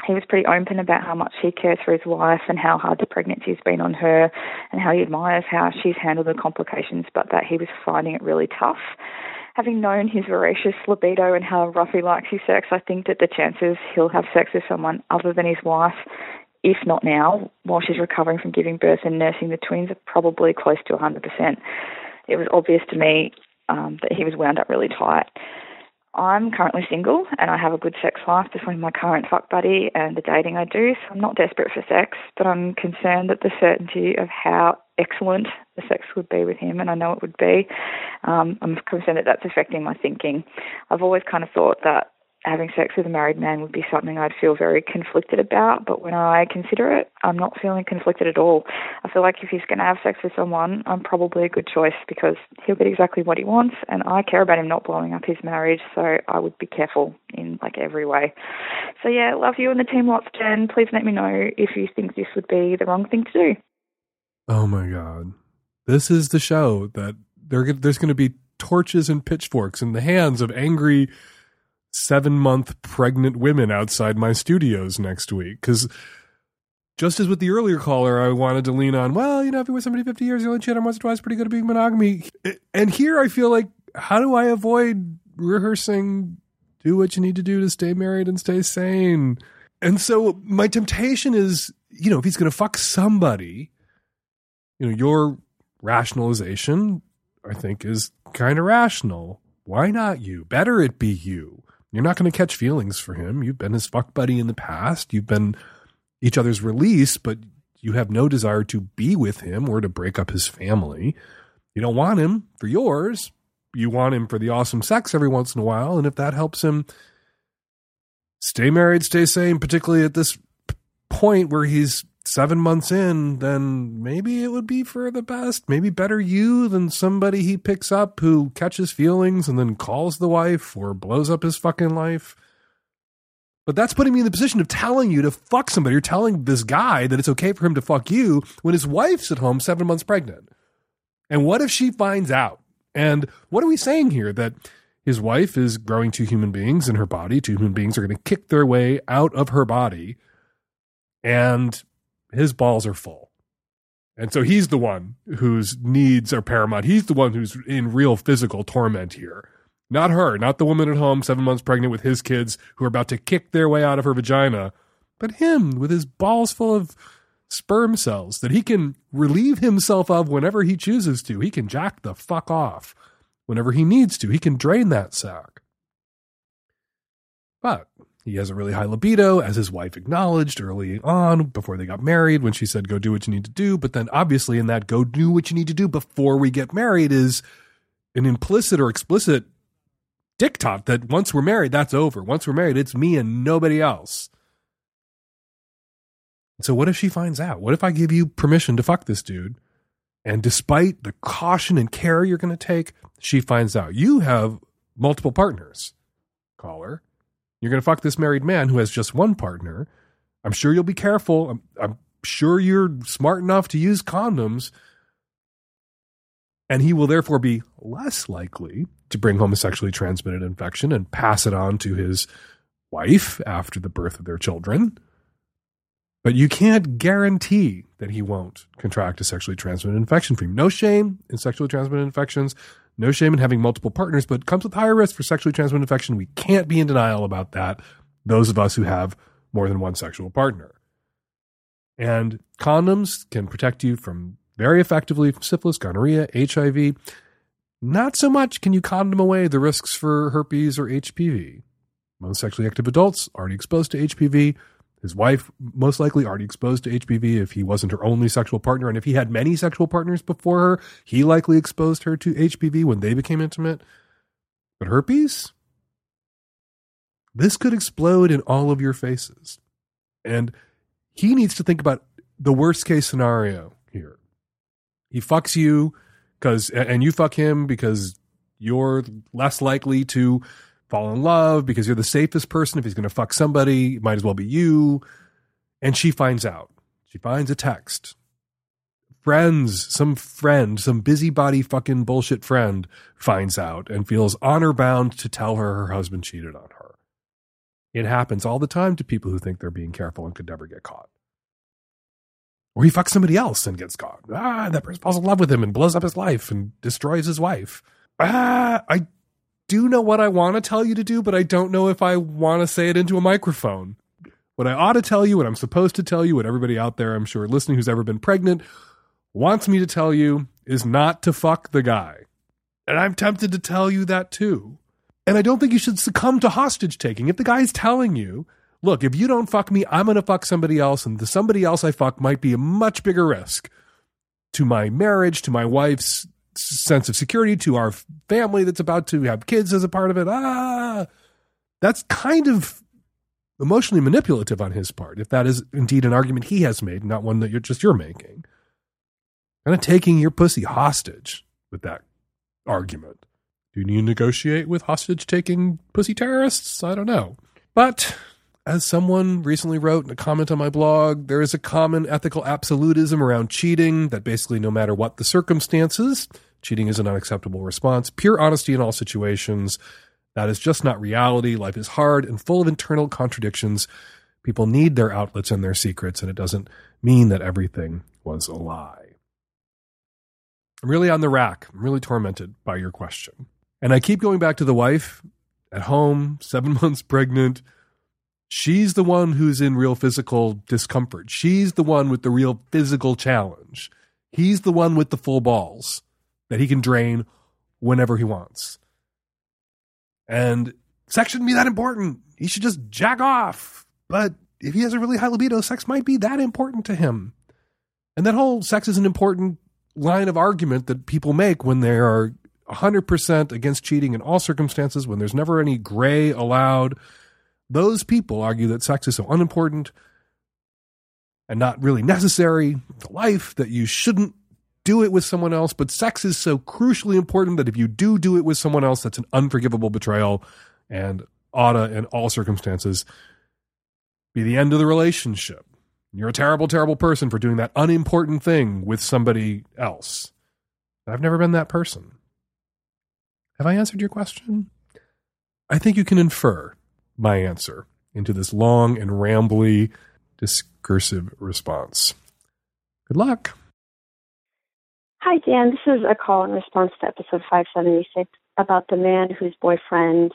he was pretty open about how much he cares for his wife and how hard the pregnancy's been on her and how he admires how she's handled the complications, but that he was finding it really tough. Having known his voracious libido and how rough he likes his sex, I think that the chances he'll have sex with someone other than his wife, if not now, while she's recovering from giving birth and nursing the twins, are probably close to 100%. It was obvious to me um, that he was wound up really tight. I'm currently single and I have a good sex life between my current fuck buddy and the dating I do, so I'm not desperate for sex, but I'm concerned that the certainty of how excellent the sex would be with him, and I know it would be, um, I'm concerned that that's affecting my thinking. I've always kind of thought that having sex with a married man would be something I'd feel very conflicted about, but when I consider it, I'm not feeling conflicted at all. I feel like if he's going to have sex with someone, I'm probably a good choice because he'll get exactly what he wants, and I care about him not blowing up his marriage, so I would be careful in like every way. So yeah, love you and the team lots, Jen. Please let me know if you think this would be the wrong thing to do. Oh my god, this is the show that there, there's going to be torches and pitchforks in the hands of angry seven month pregnant women outside my studios next week. Because just as with the earlier caller, I wanted to lean on, well, you know, if you're with somebody 50 years, you only cheat on once or twice, pretty good at being monogamy. And here I feel like, how do I avoid rehearsing, do what you need to do to stay married and stay sane? And so my temptation is, you know, if he's going to fuck somebody, you know, your rationalization, I think, is kind of rational. Why not you? Better it be you. You're not going to catch feelings for him. You've been his fuck buddy in the past. You've been each other's release, but you have no desire to be with him or to break up his family. You don't want him for yours. You want him for the awesome sex every once in a while. And if that helps him stay married, stay sane, particularly at this point where he's seven months in, then maybe it would be for the best. Maybe better you than somebody he picks up who catches feelings and then calls the wife or blows up his fucking life. But that's putting me in the position of telling you to fuck somebody. You're telling this guy that it's okay for him to fuck you when his wife's at home seven months pregnant. And what if she finds out? And what are we saying here? That his wife is growing two human beings in her body. Two human beings are going to kick their way out of her body and his balls are full. And so he's the one whose needs are paramount. He's the one who's in real physical torment here. Not her, not the woman at home, seven months pregnant with his kids who are about to kick their way out of her vagina, but him with his balls full of sperm cells that he can relieve himself of whenever he chooses to. He can jack the fuck off whenever he needs to. He can drain that sack. But he has a really high libido, as his wife acknowledged early on before they got married when she said, go do what you need to do. But then obviously, in that go do what you need to do before we get married is an implicit or explicit diktat that once we're married, that's over. Once we're married, it's me and nobody else. So what if she finds out? What if I give you permission to fuck this dude? And despite the caution and care you're going to take, she finds out you have multiple partners. Caller, you're going to fuck this married man who has just one partner. I'm sure you'll be careful. I'm, I'm sure you're smart enough to use condoms. And he will therefore be less likely to bring home a sexually transmitted infection and pass it on to his wife after the birth of their children. But you can't guarantee that he won't contract a sexually transmitted infection from you. No shame in sexually transmitted infections, no shame in having multiple partners, but comes with higher risk for sexually transmitted infection. We can't be in denial about that, those of us who have more than one sexual partner. And condoms can protect you from very effectively from syphilis, gonorrhea, HIV. Not so much can you condom away the risks for herpes or HPV. Most sexually active adults already exposed to HPV his wife most likely already exposed to HPV if he wasn't her only sexual partner. And if he had many sexual partners before her, he likely exposed her to HPV when they became intimate. But herpes? This could explode in all of your faces. And he needs to think about the worst case scenario here. He fucks you because, and you fuck him because you're less likely to fall in love because you're the safest person. If he's going to fuck somebody, it might as well be you. And she finds out. She finds a text. Friends, some friend, some busybody fucking bullshit friend finds out and feels honor bound to tell her her husband cheated on her. It happens all the time to people who think they're being careful and could never get caught. Or he fucks somebody else and gets caught. Ah, that person falls in love with him and blows up his life and destroys his wife. Ah, I do know what I want to tell you to do, but I don't know if I want to say it into a microphone. What I ought to tell you, what I'm supposed to tell you, what everybody out there, I'm sure, listening who's ever been pregnant wants me to tell you is not to fuck the guy. And I'm tempted to tell you that too. And I don't think you should succumb to hostage taking. If the guy's telling you, look, if you don't fuck me, I'm going to fuck somebody else, and the somebody else I fuck might be a much bigger risk to my marriage, to my wife's sense of security to our family that's about to have kids as a part of it. Ah, that's kind of emotionally manipulative on his part, if that is indeed an argument he has made, not one that you're just you're making. Kind of taking your pussy hostage with that argument. Do you negotiate with hostage taking pussy terrorists? I don't know. But as someone recently wrote in a comment on my blog, there is a common ethical absolutism around cheating that basically, no matter what the circumstances, Cheating is an unacceptable response. Pure honesty in all situations. That is just not reality. Life is hard and full of internal contradictions. People need their outlets and their secrets, and it doesn't mean that everything was a lie. I'm really on the rack. I'm really tormented by your question. And I keep going back to the wife at home, seven months pregnant. She's the one who's in real physical discomfort. She's the one with the real physical challenge. He's the one with the full balls that he can drain whenever he wants. And sex shouldn't be that important. He should just jack off. But if he has a really high libido, sex might be that important to him. And that whole sex is an important line of argument that people make when they are 100% against cheating in all circumstances, when there's never any gray allowed. Those people argue that sex is so unimportant and not really necessary to life that you shouldn't do it with someone else, but sex is so crucially important that if you do do it with someone else, that's an unforgivable betrayal and ought in all circumstances, be the end of the relationship. You're a terrible, terrible person for doing that unimportant thing with somebody else. I've never been that person. Have I answered your question? I think you can infer my answer into this long and rambly discursive response. Good luck. Hi, Dan. This is a call in response to episode 576 about the man whose boyfriend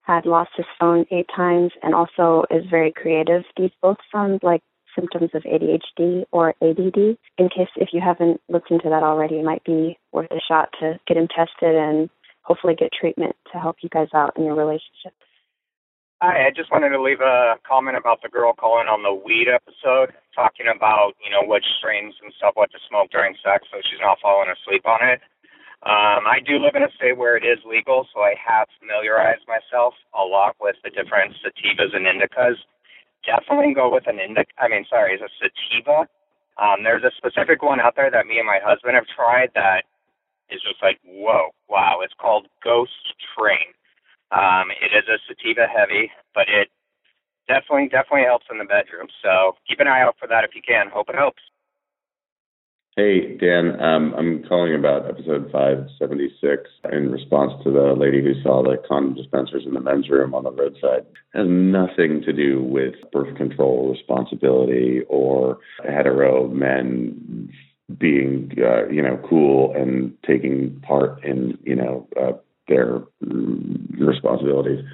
had lost his phone eight times and also is very creative. These both sound like symptoms of ADHD or ADD. In case if you haven't looked into that already, it might be worth a shot to get him tested and hopefully get treatment to help you guys out in your relationship. Hi, I just wanted to leave a comment about the girl calling on the weed episode, talking about, you know, which strains and stuff, what to smoke during sex so she's not falling asleep on it. Um, I do live in a state where it is legal, so I have familiarized myself a lot with the different sativas and indicas. Definitely go with an indica. I mean, sorry, it's a sativa. Um, there's a specific one out there that me and my husband have tried that is just like, whoa, wow. It's called Ghost Train. Um, it is a sativa heavy, but it definitely, definitely helps in the bedroom. So keep an eye out for that if you can. Hope it helps. Hey, Dan. Um, I'm calling about episode 576 in response to the lady who saw the condom dispensers in the men's room on the roadside. It has nothing to do with birth control responsibility or hetero men being, uh, you know, cool and taking part in, you know, uh, their mm, responsibilities.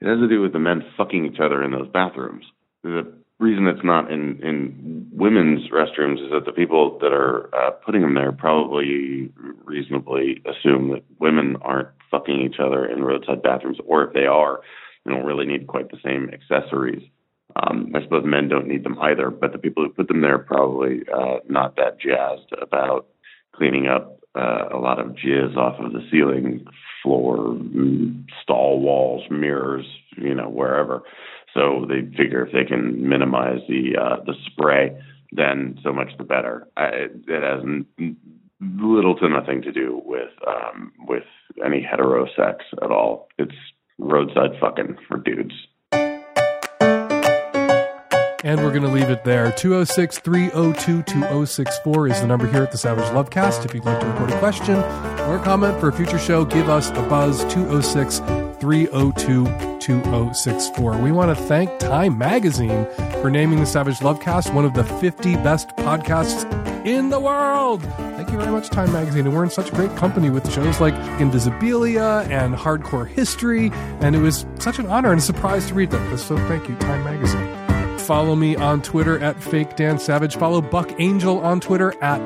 It has to do with the men fucking each other in those bathrooms. The reason it's not in in women's restrooms is that the people that are uh, putting them there probably reasonably assume that women aren't fucking each other in roadside bathrooms, or if they are, they don't really need quite the same accessories. Um, I suppose men don't need them either, but the people who put them there are probably uh, not that jazzed about cleaning up uh, a lot of jizz off of the ceiling, floor, stall walls, mirrors, you know, wherever. So they figure if they can minimize the uh, the spray, then so much the better. I, it has little to nothing to do with um, with any hetero sex at all. It's roadside fucking for dudes. And we're going to leave it there. 206 302 2064 is the number here at the Savage Lovecast. If you'd like to report a question or a comment for a future show, give us a buzz 206 302 2064. We want to thank Time Magazine for naming the Savage Lovecast one of the 50 best podcasts in the world. Thank you very much, Time Magazine. And we're in such great company with shows like Invisibilia and Hardcore History. And it was such an honor and a surprise to read them. So thank you, Time Magazine. Follow me on Twitter at Fake Dan Savage. Follow Buck Angel on Twitter at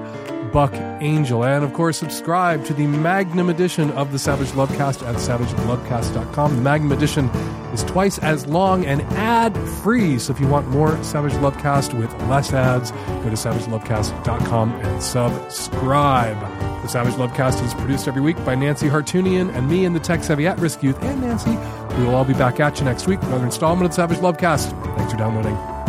Buck Angel. And of course, subscribe to the Magnum edition of the Savage Lovecast at savagelovecast.com. The Magnum edition is twice as long and ad free. So if you want more Savage Lovecast with less ads, go to savagelovecast.com and subscribe. The Savage Lovecast is produced every week by Nancy Hartunian and me and the tech savvy at risk youth and Nancy. We will all be back at you next week with another installment of the Savage Lovecast. Thanks for downloading.